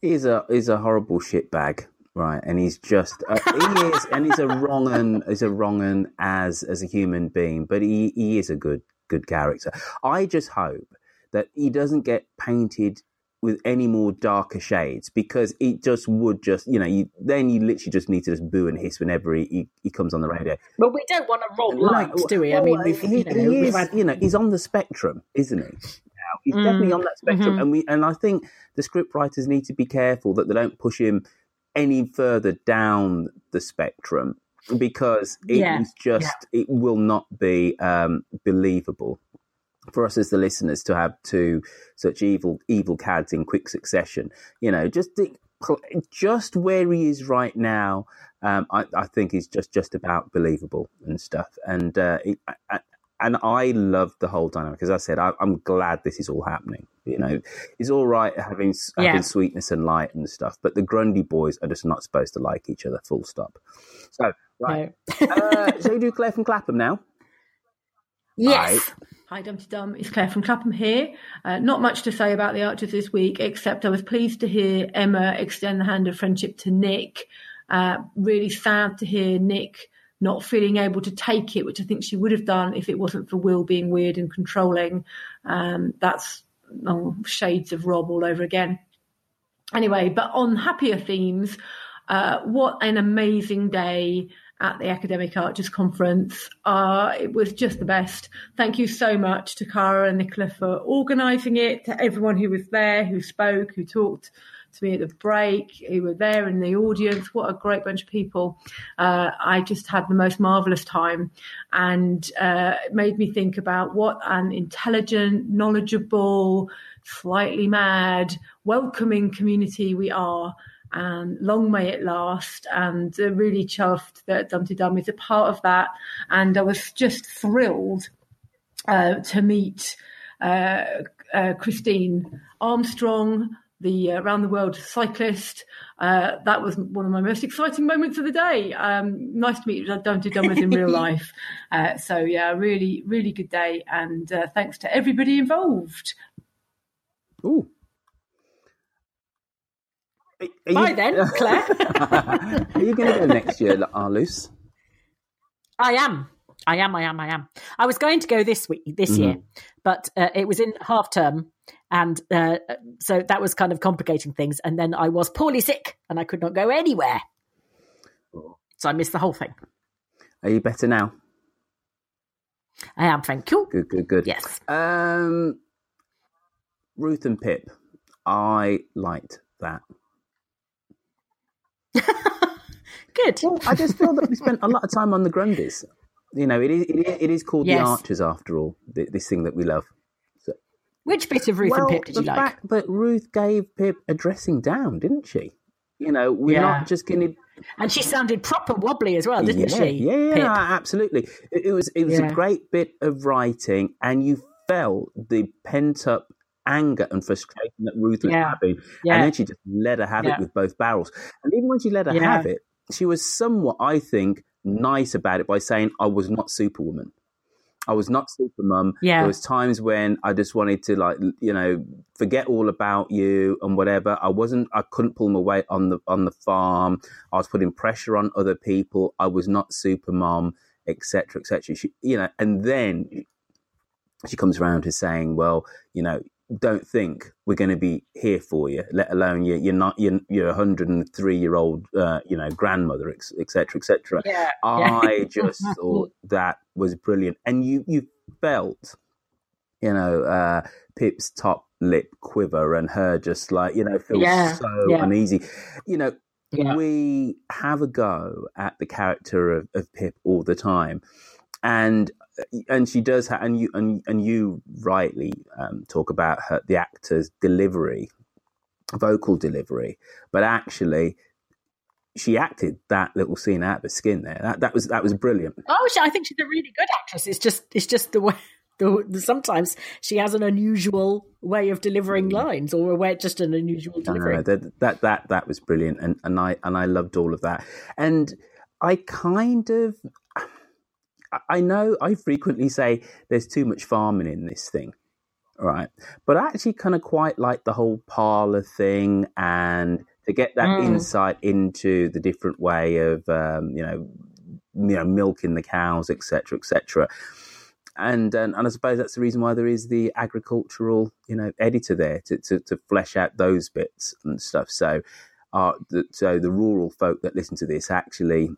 he's a he's a horrible shitbag, right? And he's just uh, he is, and he's a wrong un, he's a wrong un as as a human being, but he he is a good good character. I just hope that he doesn't get painted with any more darker shades because it just would just you know you then you literally just need to just boo and hiss whenever he, he, he comes on the radio. But we don't want to roll lines do we i Well, mean we've, he, you know, he is, had you know, he's on the spectrum, isn't he? Now he's Mm, definitely on that spectrum, mhm. and we and I think the script writers need to be careful that they don't push him any further down the spectrum because it is Yeah, just it will not be um, believable for us as the listeners to have two such evil evil cads in quick succession. You know, just just where he is right now, um, I, I think is just just about believable and stuff. And uh, it, I, and I love the whole dynamic. As I said, I, I'm glad this is all happening. You know, it's all right having Yeah. having sweetness and light and stuff, but the Grundy boys are just not supposed to like each other. Full stop. So right, uh, shall we do Claire from Clapham now? Yes. Hi, Dumpty Dum. It's Claire from Clapham here. Uh, not much to say about the Archers this week, except I was pleased to hear Emma extend the hand of friendship to Nic. Uh, really sad to hear Nic not feeling able to take it, which I think she would have done if it wasn't for Will being weird and controlling. Um, that's oh, shades of Rob all over again. Anyway, but on happier themes, uh, what an amazing day at the Academic Archers Conference. Uh, it was just the best. Thank you so much to Cara and Nicola for organising it, to everyone who was there, who spoke, who talked to me at the break, who were there in the audience. What a great bunch of people. Uh, I just had the most marvellous time and uh, it made me think about what an intelligent, knowledgeable, slightly mad, welcoming community we are and long may it last. And uh, really chuffed that Dumpty Dum is a part of that. And I was just thrilled uh, to meet uh, uh, Christine Armstrong, the uh, round the world cyclist. Uh, that was one of my most exciting moments of the day. Um, nice to meet Dumpty Dummers in real life. Uh, so yeah, really, really good day. And uh, thanks to everybody involved. Ooh. Bye then, Claire. Are you going to go next year, Arloose? I am. I am. I am. I am. I was going to go this week, this Mhm. year, but uh, it was in half term, and uh, so that was kind of complicating things. And then I was poorly sick, and I could not go anywhere, so I missed the whole thing. Are you better now? I am. Thank you. Good, good, good. Yes. Um, Ruth and Pip. I liked that. Good. Well, I just feel that we spent a lot of time on the Grundys. You know, it is it is, it is called Yes. the Archers after all. This thing that we love. So, Which bit of Ruth well, and Pip did you like? fact that Ruth gave Pip a dressing down, didn't she? You know, we're Yeah. not just going to And she sounded proper wobbly as well, didn't yeah, she? Yeah, yeah, Pip? absolutely. It, it was it was Yeah. a great bit of writing, and you felt the pent up anger and frustration that Ruth was Yeah. having, Yeah. and then she just let her have Yeah. it with both barrels. And even when she let her have it, she was somewhat, I think, nice about it by saying, "I was not Superwoman." I was not super mum. Yeah. There was times when I just wanted to like you know forget all about you and whatever. I wasn't. I couldn't pull my weight on the on the farm. I was putting pressure on other people. I was not super mum, etc. etc. She, you know, and then she comes around to saying, well, you know, don't think we're going to be here for you, let alone you, you're not, you're, you're a 103 year old, uh, you know, grandmother, etc., etc. Yeah, I yeah. just thought that was brilliant. And you, you felt, you know, uh, Pip's top lip quiver and her just like, you know, feels Yeah, so yeah. uneasy. You know, we have a go at the character of, of Pip all the time. And and she does ha- and you and, and you rightly um, talk about her the actor's delivery vocal delivery but actually she acted that little scene out of her skin there that that was that was brilliant Oh, she, I think she's a really good actress. It's just, it's just the way. The, the, sometimes she has an unusual way of delivering lines, or a way just an unusual No, no, delivery. no, that, that that that was brilliant, and and I and I loved all of that, and I kind of, I- know I frequently say there's too much farming in this thing, right? But I actually kind of quite like the whole parlor thing, and to get that Mm. insight into the different way of, um, you know, you know, milking the cows, etc., etc. And, and and I suppose that's the reason why there is the agricultural, you know, editor there to, to, to flesh out those bits and stuff. So, uh, the, so the rural folk that listen to this actually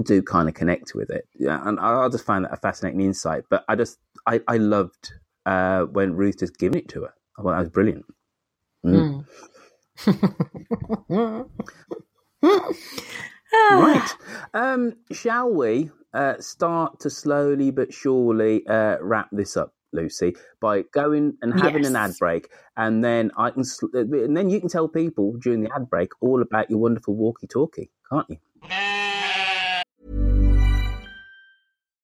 do kind of connect with it. Yeah, and I, I just find that a fascinating insight. But I just I, I loved uh, when Ruth just given it to her. I thought that was brilliant. Mm. right. Um, shall we uh, start to slowly but surely uh, wrap this up, Lucy, by going and having an ad break, and then I can, sl- and then you can tell people during the ad break all about your wonderful walkie-talkie, can't you?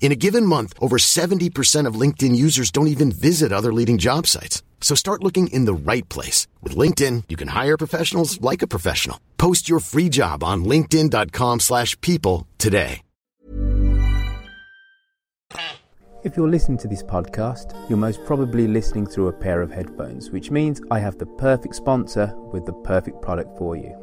In a given month, over 70% of LinkedIn users don't even visit other leading job sites. So start looking in the right place. With LinkedIn, you can hire professionals like a professional. Post your free job on linkedin.com slash people today. If you're listening to this podcast, you're most probably listening through a pair of headphones, which means I have the perfect sponsor with the perfect product for you.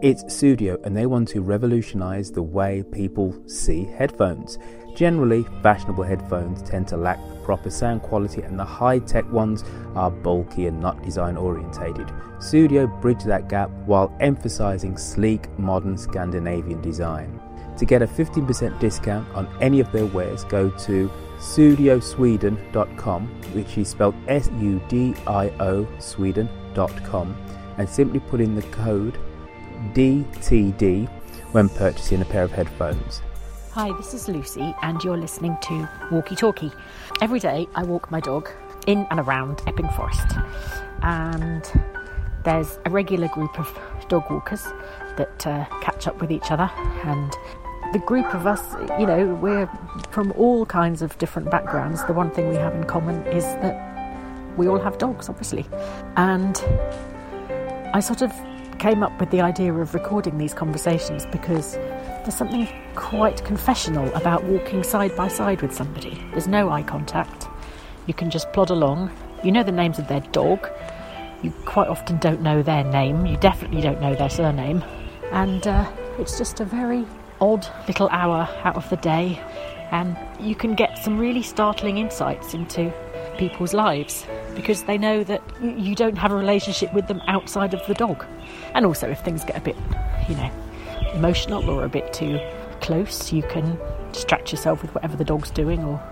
It's Sudio, and they want to revolutionize the way people see headphones. Generally, fashionable headphones tend to lack the proper sound quality, and the high tech ones are bulky and not design orientated. Sudio bridge that gap while emphasizing sleek, modern Scandinavian design. To get a 15% discount on any of their wares, go to sudiosweden.com, which is spelled S U D I O Sweden.com, and simply put in the code DTD when purchasing a pair of headphones. Hi, this is Lucy, and you're listening to Walkie Talkie. Every day I walk my dog in and around Epping Forest, and there's a regular group of dog walkers that uh, catch up with each other and the group of us, you know, we're from all kinds of different backgrounds. The one thing we have in common is that we all have dogs, obviously. And I sort of came up with the idea of recording these conversations because there's something quite confessional about walking side by side with somebody. There's no eye contact. You can just plod along. You know the names of their dog. You quite often don't know their name. You definitely don't know their surname. And uh, it's just a very odd little hour out of the day, and you can get some really startling insights into people's lives because they know that you don't have a relationship with them outside of the dog. And also, if things get a bit, you know, emotional or a bit too close, you can distract yourself with whatever the dog's doing or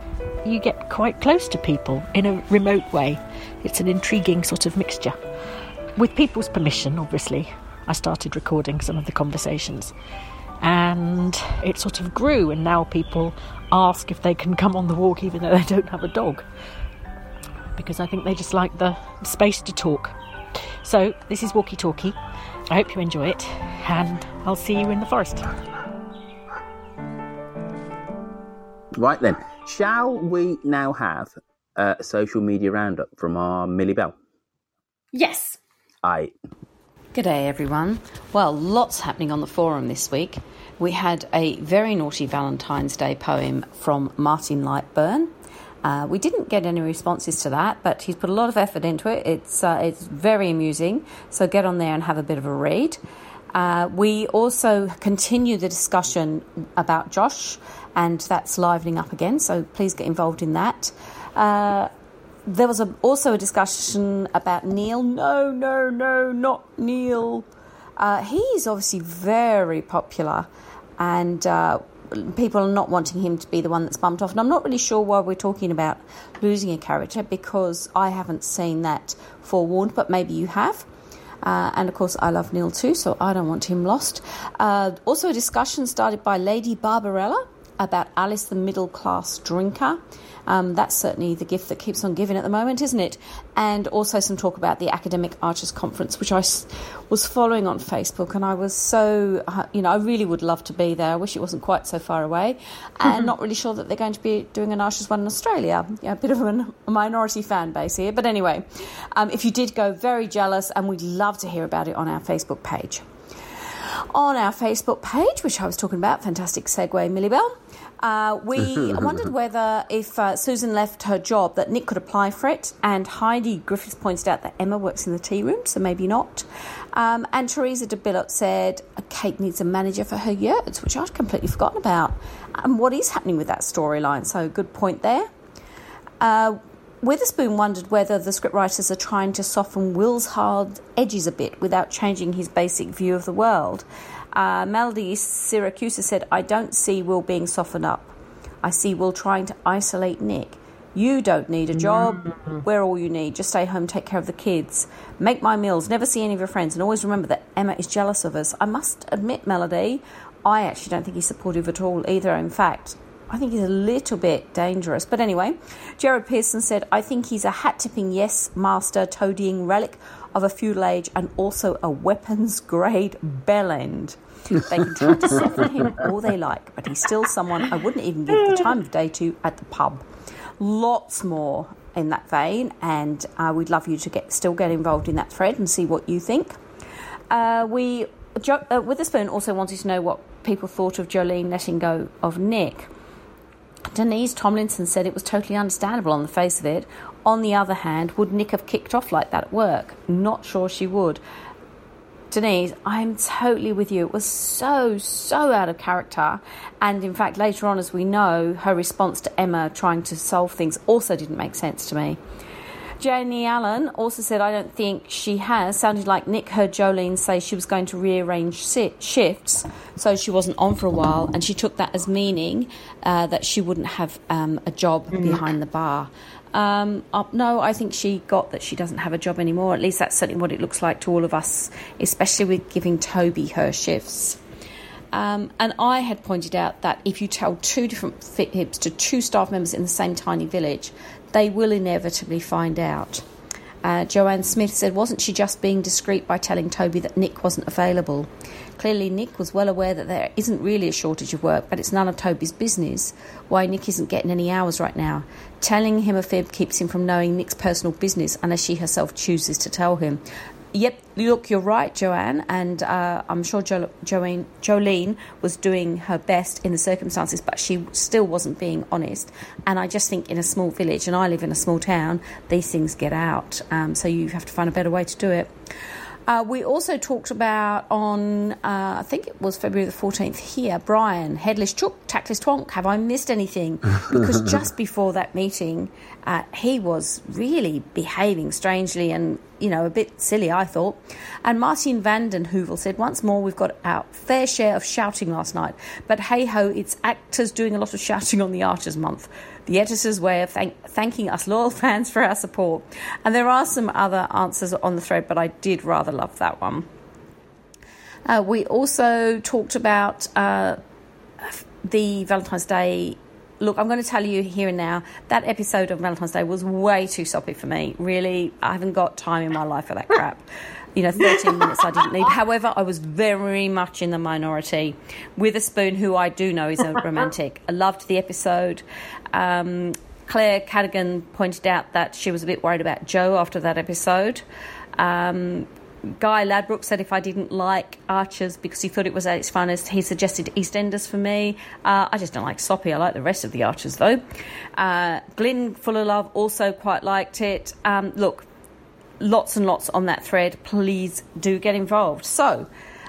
you get quite close to people in a remote way. It's an intriguing sort of mixture. With people's permission, obviously, I started recording some of the conversations and it sort of grew and now people ask if they can come on the walk even though they don't have a dog because I think they just like the space to talk. So this is Walkie Talkie. I hope you enjoy it and I'll see you in the forest. Right then, shall we now have a social media roundup from our Millie Bell? Yes. I. Good day, everyone. Well, lots happening on the forum this week. We had a very naughty Valentine's Day poem from Martin Lightburn. Uh, we didn't get any responses to that, but he's put a lot of effort into it. It's uh, it's very amusing. So get on there and have a bit of a read. Uh, we also continue the discussion about Josh, and that's livening up again. So please get involved in that. Uh, there was a, also a discussion about Neil. No, no, no, not Neil. Uh, he's obviously very popular, and uh, people are not wanting him to be the one that's bumped off. And I'm not really sure why we're talking about losing a character because I haven't seen that forewarned, but maybe you have. Uh, and of course, I love Neil too, so I don't want him lost. Uh, also, a discussion started by Lady Barbarella about Alice the middle class drinker. Um, that's certainly the gift that keeps on giving at the moment, isn't it? And also some talk about the Academic Archers Conference, which I was following on Facebook, and I was so, uh, you know, I really would love to be there. I wish it wasn't quite so far away, and not really sure that they're going to be doing an Archers one in Australia. Yeah, a bit of a minority fan base here, but anyway, um, if you did go, very jealous, and we'd love to hear about it on our Facebook page. On our Facebook page, which I was talking about, fantastic segue, Millie Bell. Uh, we wondered whether, if uh, Susan left her job, that Nic could apply for it. And Heidi Griffiths pointed out that Emma works in the tea room, so maybe not. Um, and Teresa de Billot said Kate needs a manager for her yurts, which I'd completely forgotten about. And what is happening with that storyline? So, good point there. Uh, Witherspoon wondered whether the scriptwriters are trying to soften Will's hard edges a bit without changing his basic view of the world. Uh, Melody Syracuse said, I don't see Will being softened up. I see Will trying to isolate Nic. You don't need a job. Mm-hmm. We're all you need. Just stay home, take care of the kids, make my meals, never see any of your friends, and always remember that Emma is jealous of us. I must admit, Melody, I actually don't think he's supportive at all either. In fact, I think he's a little bit dangerous. But anyway, Jared Pearson said, I think he's a hat tipping yes master, toadying relic of a feudal age and also a weapons grade bell end. They can try to soften him all they like, but he's still someone I wouldn't even give the time of day to at the pub. Lots more in that vein, and uh, we'd love you to get still get involved in that thread and see what you think. Uh, we jo- uh, Witherspoon also wanted to know what people thought of Jolene letting go of Nic. Denise Tomlinson said it was totally understandable on the face of it. On the other hand, would Nic have kicked off like that at work? Not sure she would. Denise, I'm totally with you. It was so, so out of character. And in fact, later on, as we know, her response to Emma trying to solve things also didn't make sense to me. Janie Allen also said, I don't think she has. Sounded like Nic heard Jolene say she was going to rearrange sit- shifts, so she wasn't on for a while, and she took that as meaning uh, that she wouldn't have um, a job behind the bar. Um, no, I think she got that she doesn't have a job anymore. At least that's certainly what it looks like to all of us, especially with giving Toby her shifts. Um, and I had pointed out that if you tell two different fibs to two staff members in the same tiny village, they will inevitably find out. Uh, Joanne Smith said, Wasn't she just being discreet by telling Toby that Nic wasn't available? Clearly, Nic was well aware that there isn't really a shortage of work, but it's none of Toby's business why Nic isn't getting any hours right now. Telling him a fib keeps him from knowing Nic's personal business unless she herself chooses to tell him. Yep, look, you're right, Joanne, and uh, I'm sure jo- Joanne, Jolene was doing her best in the circumstances, but she still wasn't being honest. And I just think in a small village, and I live in a small town, these things get out. Um, so you have to find a better way to do it. Uh, we also talked about on, uh, I think it was February the 14th here, Brian, headless chook, tactless twonk, have I missed anything? Because just before that meeting, uh, he was really behaving strangely and, you know, a bit silly, I thought. And Martin Vanden Heuvel said, once more, we've got our fair share of shouting last night. But hey ho, it's actors doing a lot of shouting on the Archers Month the editor's way of thank- thanking us loyal fans for our support. And there are some other answers on the thread, but I did rather love that one. Uh, we also talked about uh, the Valentine's Day. Look, I'm going to tell you here and now that episode of Valentine's Day was way too soppy for me. Really, I haven't got time in my life for that crap you know, 13 minutes I didn't need. However, I was very much in the minority. Witherspoon, who I do know is a romantic, I loved the episode. Um, Claire Cadigan pointed out that she was a bit worried about Joe after that episode. Um, Guy Ladbrook said if I didn't like Archers because he thought it was at its finest, he suggested EastEnders for me. Uh, I just don't like Soppy. I like the rest of the Archers though. Uh, Glyn Full of Love also quite liked it. Um, look, lots and lots on that thread. Please do get involved. So,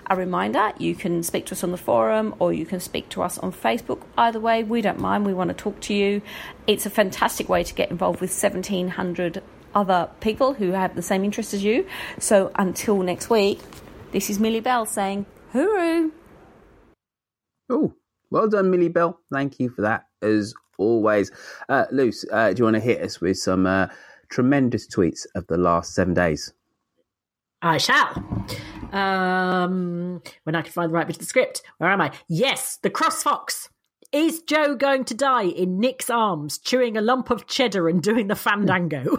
a reminder you can speak to us on the forum or you can speak to us on Facebook. Either way, we don't mind. We want to talk to you. It's a fantastic way to get involved with 1,700 other people who have the same interest as you. So, until next week, this is Millie Bell saying, hooroo. Oh, well done, Millie Bell. Thank you for that, as always. Uh, Luce, uh, do you want to hit us with some uh, tremendous tweets of the last seven days? I shall. Um, when I can find the right bit of the script. Where am I? Yes, the Cross Fox. Is Joe going to die in Nic's arms, chewing a lump of cheddar and doing the fandango?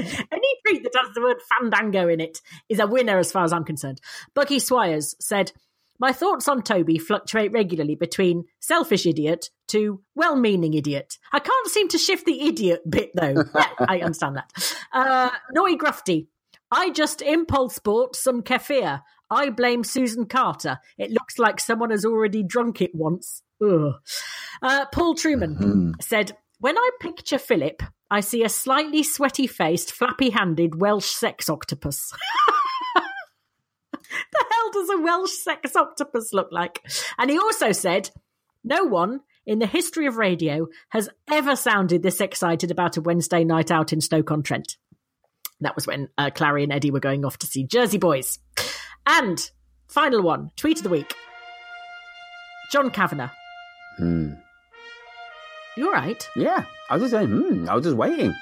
Any tweet that has the word fandango in it is a winner as far as I'm concerned. Bucky Swires said, my thoughts on Toby fluctuate regularly between selfish idiot to well meaning idiot. I can't seem to shift the idiot bit though. yeah, I understand that. Uh, Noy Grufty. I just impulse bought some kefir. I blame Susan Carter. It looks like someone has already drunk it once. Ugh. Uh, Paul Truman mm-hmm. said, When I picture Philip, I see a slightly sweaty faced, flappy handed Welsh sex octopus. the hell does a Welsh sex octopus look like? And he also said, no one in the history of radio has ever sounded this excited about a Wednesday night out in Stoke-on-Trent. That was when uh, Clarrie and Eddie were going off to see Jersey Boys. And final one, tweet of the week. John Kavanagh. Hmm. You all right? Yeah, I was just saying, hmm, I was just waiting.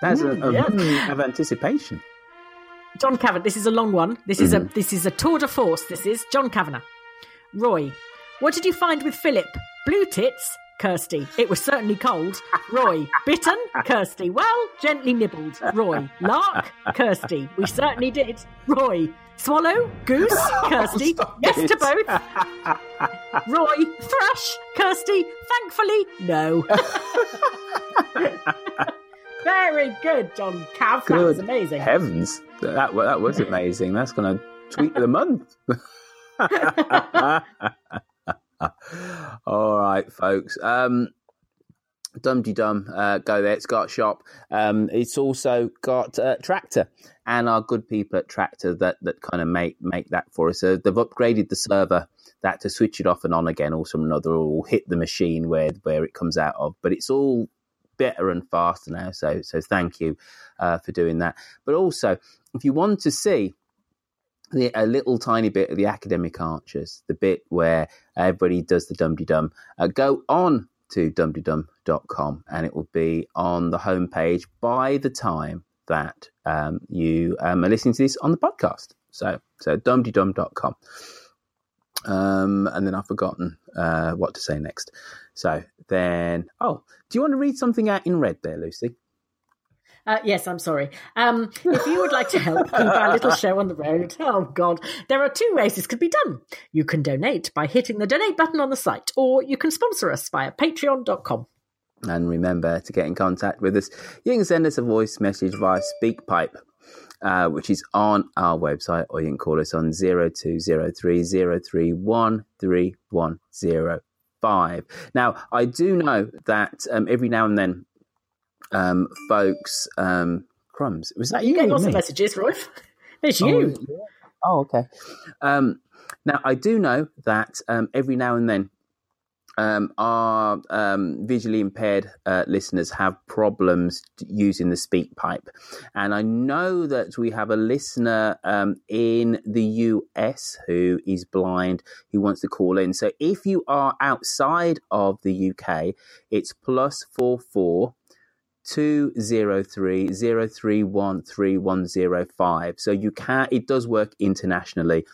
That's mm, a, a yeah. Hmm of anticipation. John Kavanagh. This is a long one. This is mm-hmm. a this is a tour de force. This is John Kavanagh. Roy, what did you find with Philip? Blue tits. Kirsty. It was certainly cold. Roy. Bitten? Kirsty. Well, gently nibbled. Roy. Lark? Kirsty. We certainly did. Roy. Swallow? Goose? Kirsty. yes to both. Roy. Thrush? Kirsty. Thankfully, no. Very good, John Cav. Good that was amazing. Heavens, that that was amazing. That's going to tweet of the month. All right, folks. Um, Dum Dum, uh, go there. It's got shop. Um, it's also got uh, Tractor and our good people at Tractor that that kind of make make that for us. So they've upgraded the server that to switch it off and on again, or some another, or hit the machine where where it comes out of. But it's all better and faster now. So so thank you uh, for doing that. But also, if you want to see the, a little tiny bit of the academic archers, the bit where everybody does the dum dum, uh, go on to dumdydum.com and it will be on the homepage by the time that um, you um, are listening to this on the podcast. So so dumdydum.com. Um, and then I've forgotten uh, what to say next. So then, oh, do you want to read something out in red there, Lucy? Uh, yes, I'm sorry. Um, if you would like to help keep our little show on the road, oh God, there are two ways this could be done. You can donate by hitting the donate button on the site, or you can sponsor us via patreon.com. And remember to get in contact with us. You can send us a voice message via SpeakPipe, uh, which is on our website, or you can call us on 0203 Now, I do know that um, every now and then, um, folks, um, crumbs. Was that you? Getting lots of messages, Rolf. It's you. Oh, oh okay. Um, now, I do know that um, every now and then um, our um, visually impaired uh, listeners have problems using the speak pipe. And I know that we have a listener um, in the US who is blind who wants to call in. So if you are outside of the UK, it's plus four four. 203 031 3105. So you can, it does work internationally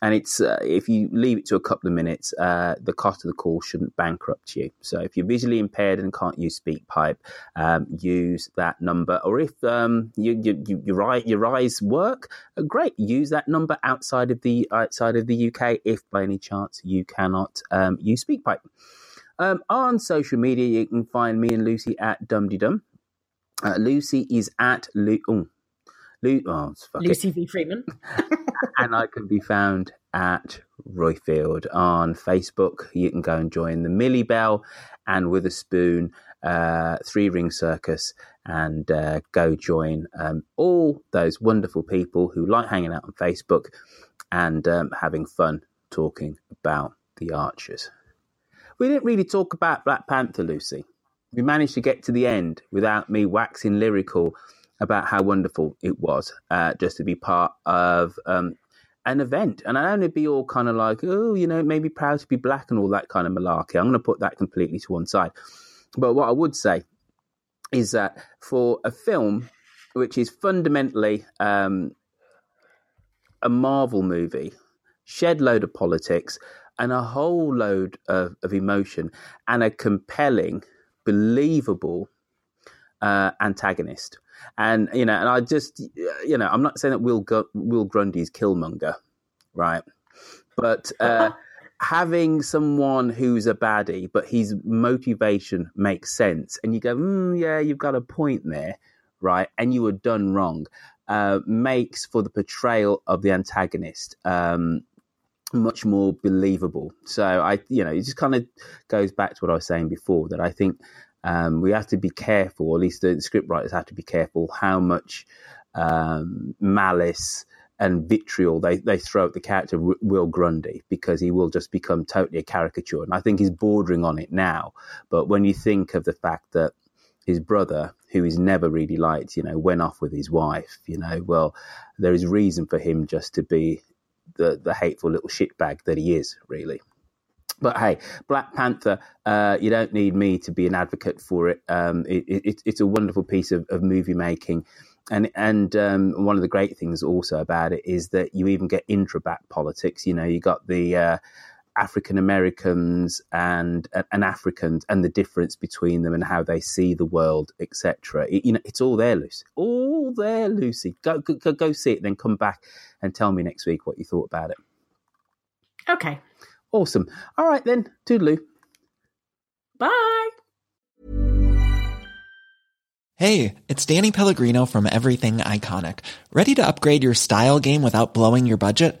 and it's uh, if you leave it to a couple of minutes, uh, the cost of the call shouldn't bankrupt you. So if you're visually impaired and can't use SpeakPipe, um, use that number. Or if um, you, you, you, your eye, your eyes work, uh, great, use that number outside of the outside of the UK. If by any chance you cannot um, use SpeakPipe. Um, on social media, you can find me and Lucy at Dum Uh, Lucy is at Lu- oh, Lu- oh, Lucy it. V Freeman. and I can be found at Roifield on Facebook. You can go and join the Millie Bell and Witherspoon uh, Three Ring Circus and uh, go join um, all those wonderful people who like hanging out on Facebook and um, having fun talking about the Archers. We didn't really talk about Black Panther, Lucy. We managed to get to the end without me waxing lyrical about how wonderful it was uh, just to be part of um, an event. And I only be all kind of like, oh, you know, maybe proud to be black and all that kind of malarkey. I'm going to put that completely to one side. But what I would say is that for a film which is fundamentally um, a Marvel movie, shed load of politics and a whole load of, of emotion and a compelling, believable uh, antagonist and you know, and I just you know, I'm not saying that Will Gu- Will Grundy's Killmonger, right? But uh, having someone who's a baddie, but his motivation makes sense, and you go, mm, yeah, you've got a point there, right? And you were done wrong. Uh, makes for the portrayal of the antagonist um, much more believable. So I, you know, it just kind of goes back to what I was saying before that I think um, we have to be careful, or at least the script writers have to be careful how much um, malice and vitriol they, they throw at the character Will Grundy because he will just become totally a caricature. And I think he's bordering on it now. But when you think of the fact that his brother, who he's never really liked, you know, went off with his wife, you know, well, there is reason for him just to be the, the hateful little shitbag that he is, really. But hey, Black Panther, uh, you don't need me to be an advocate for it. Um, it, it it's a wonderful piece of, of movie making. And and um, one of the great things also about it is that you even get intra back politics. You know, you got the uh, African Americans and and Africans and the difference between them and how they see the world, etc. You know, it's all there, Lucy. All there, Lucy. Go, go go see it, then come back and tell me next week what you thought about it. Okay. Awesome. All right then. Toodaloo. Bye. Hey, it's Danny Pellegrino from Everything Iconic. Ready to upgrade your style game without blowing your budget?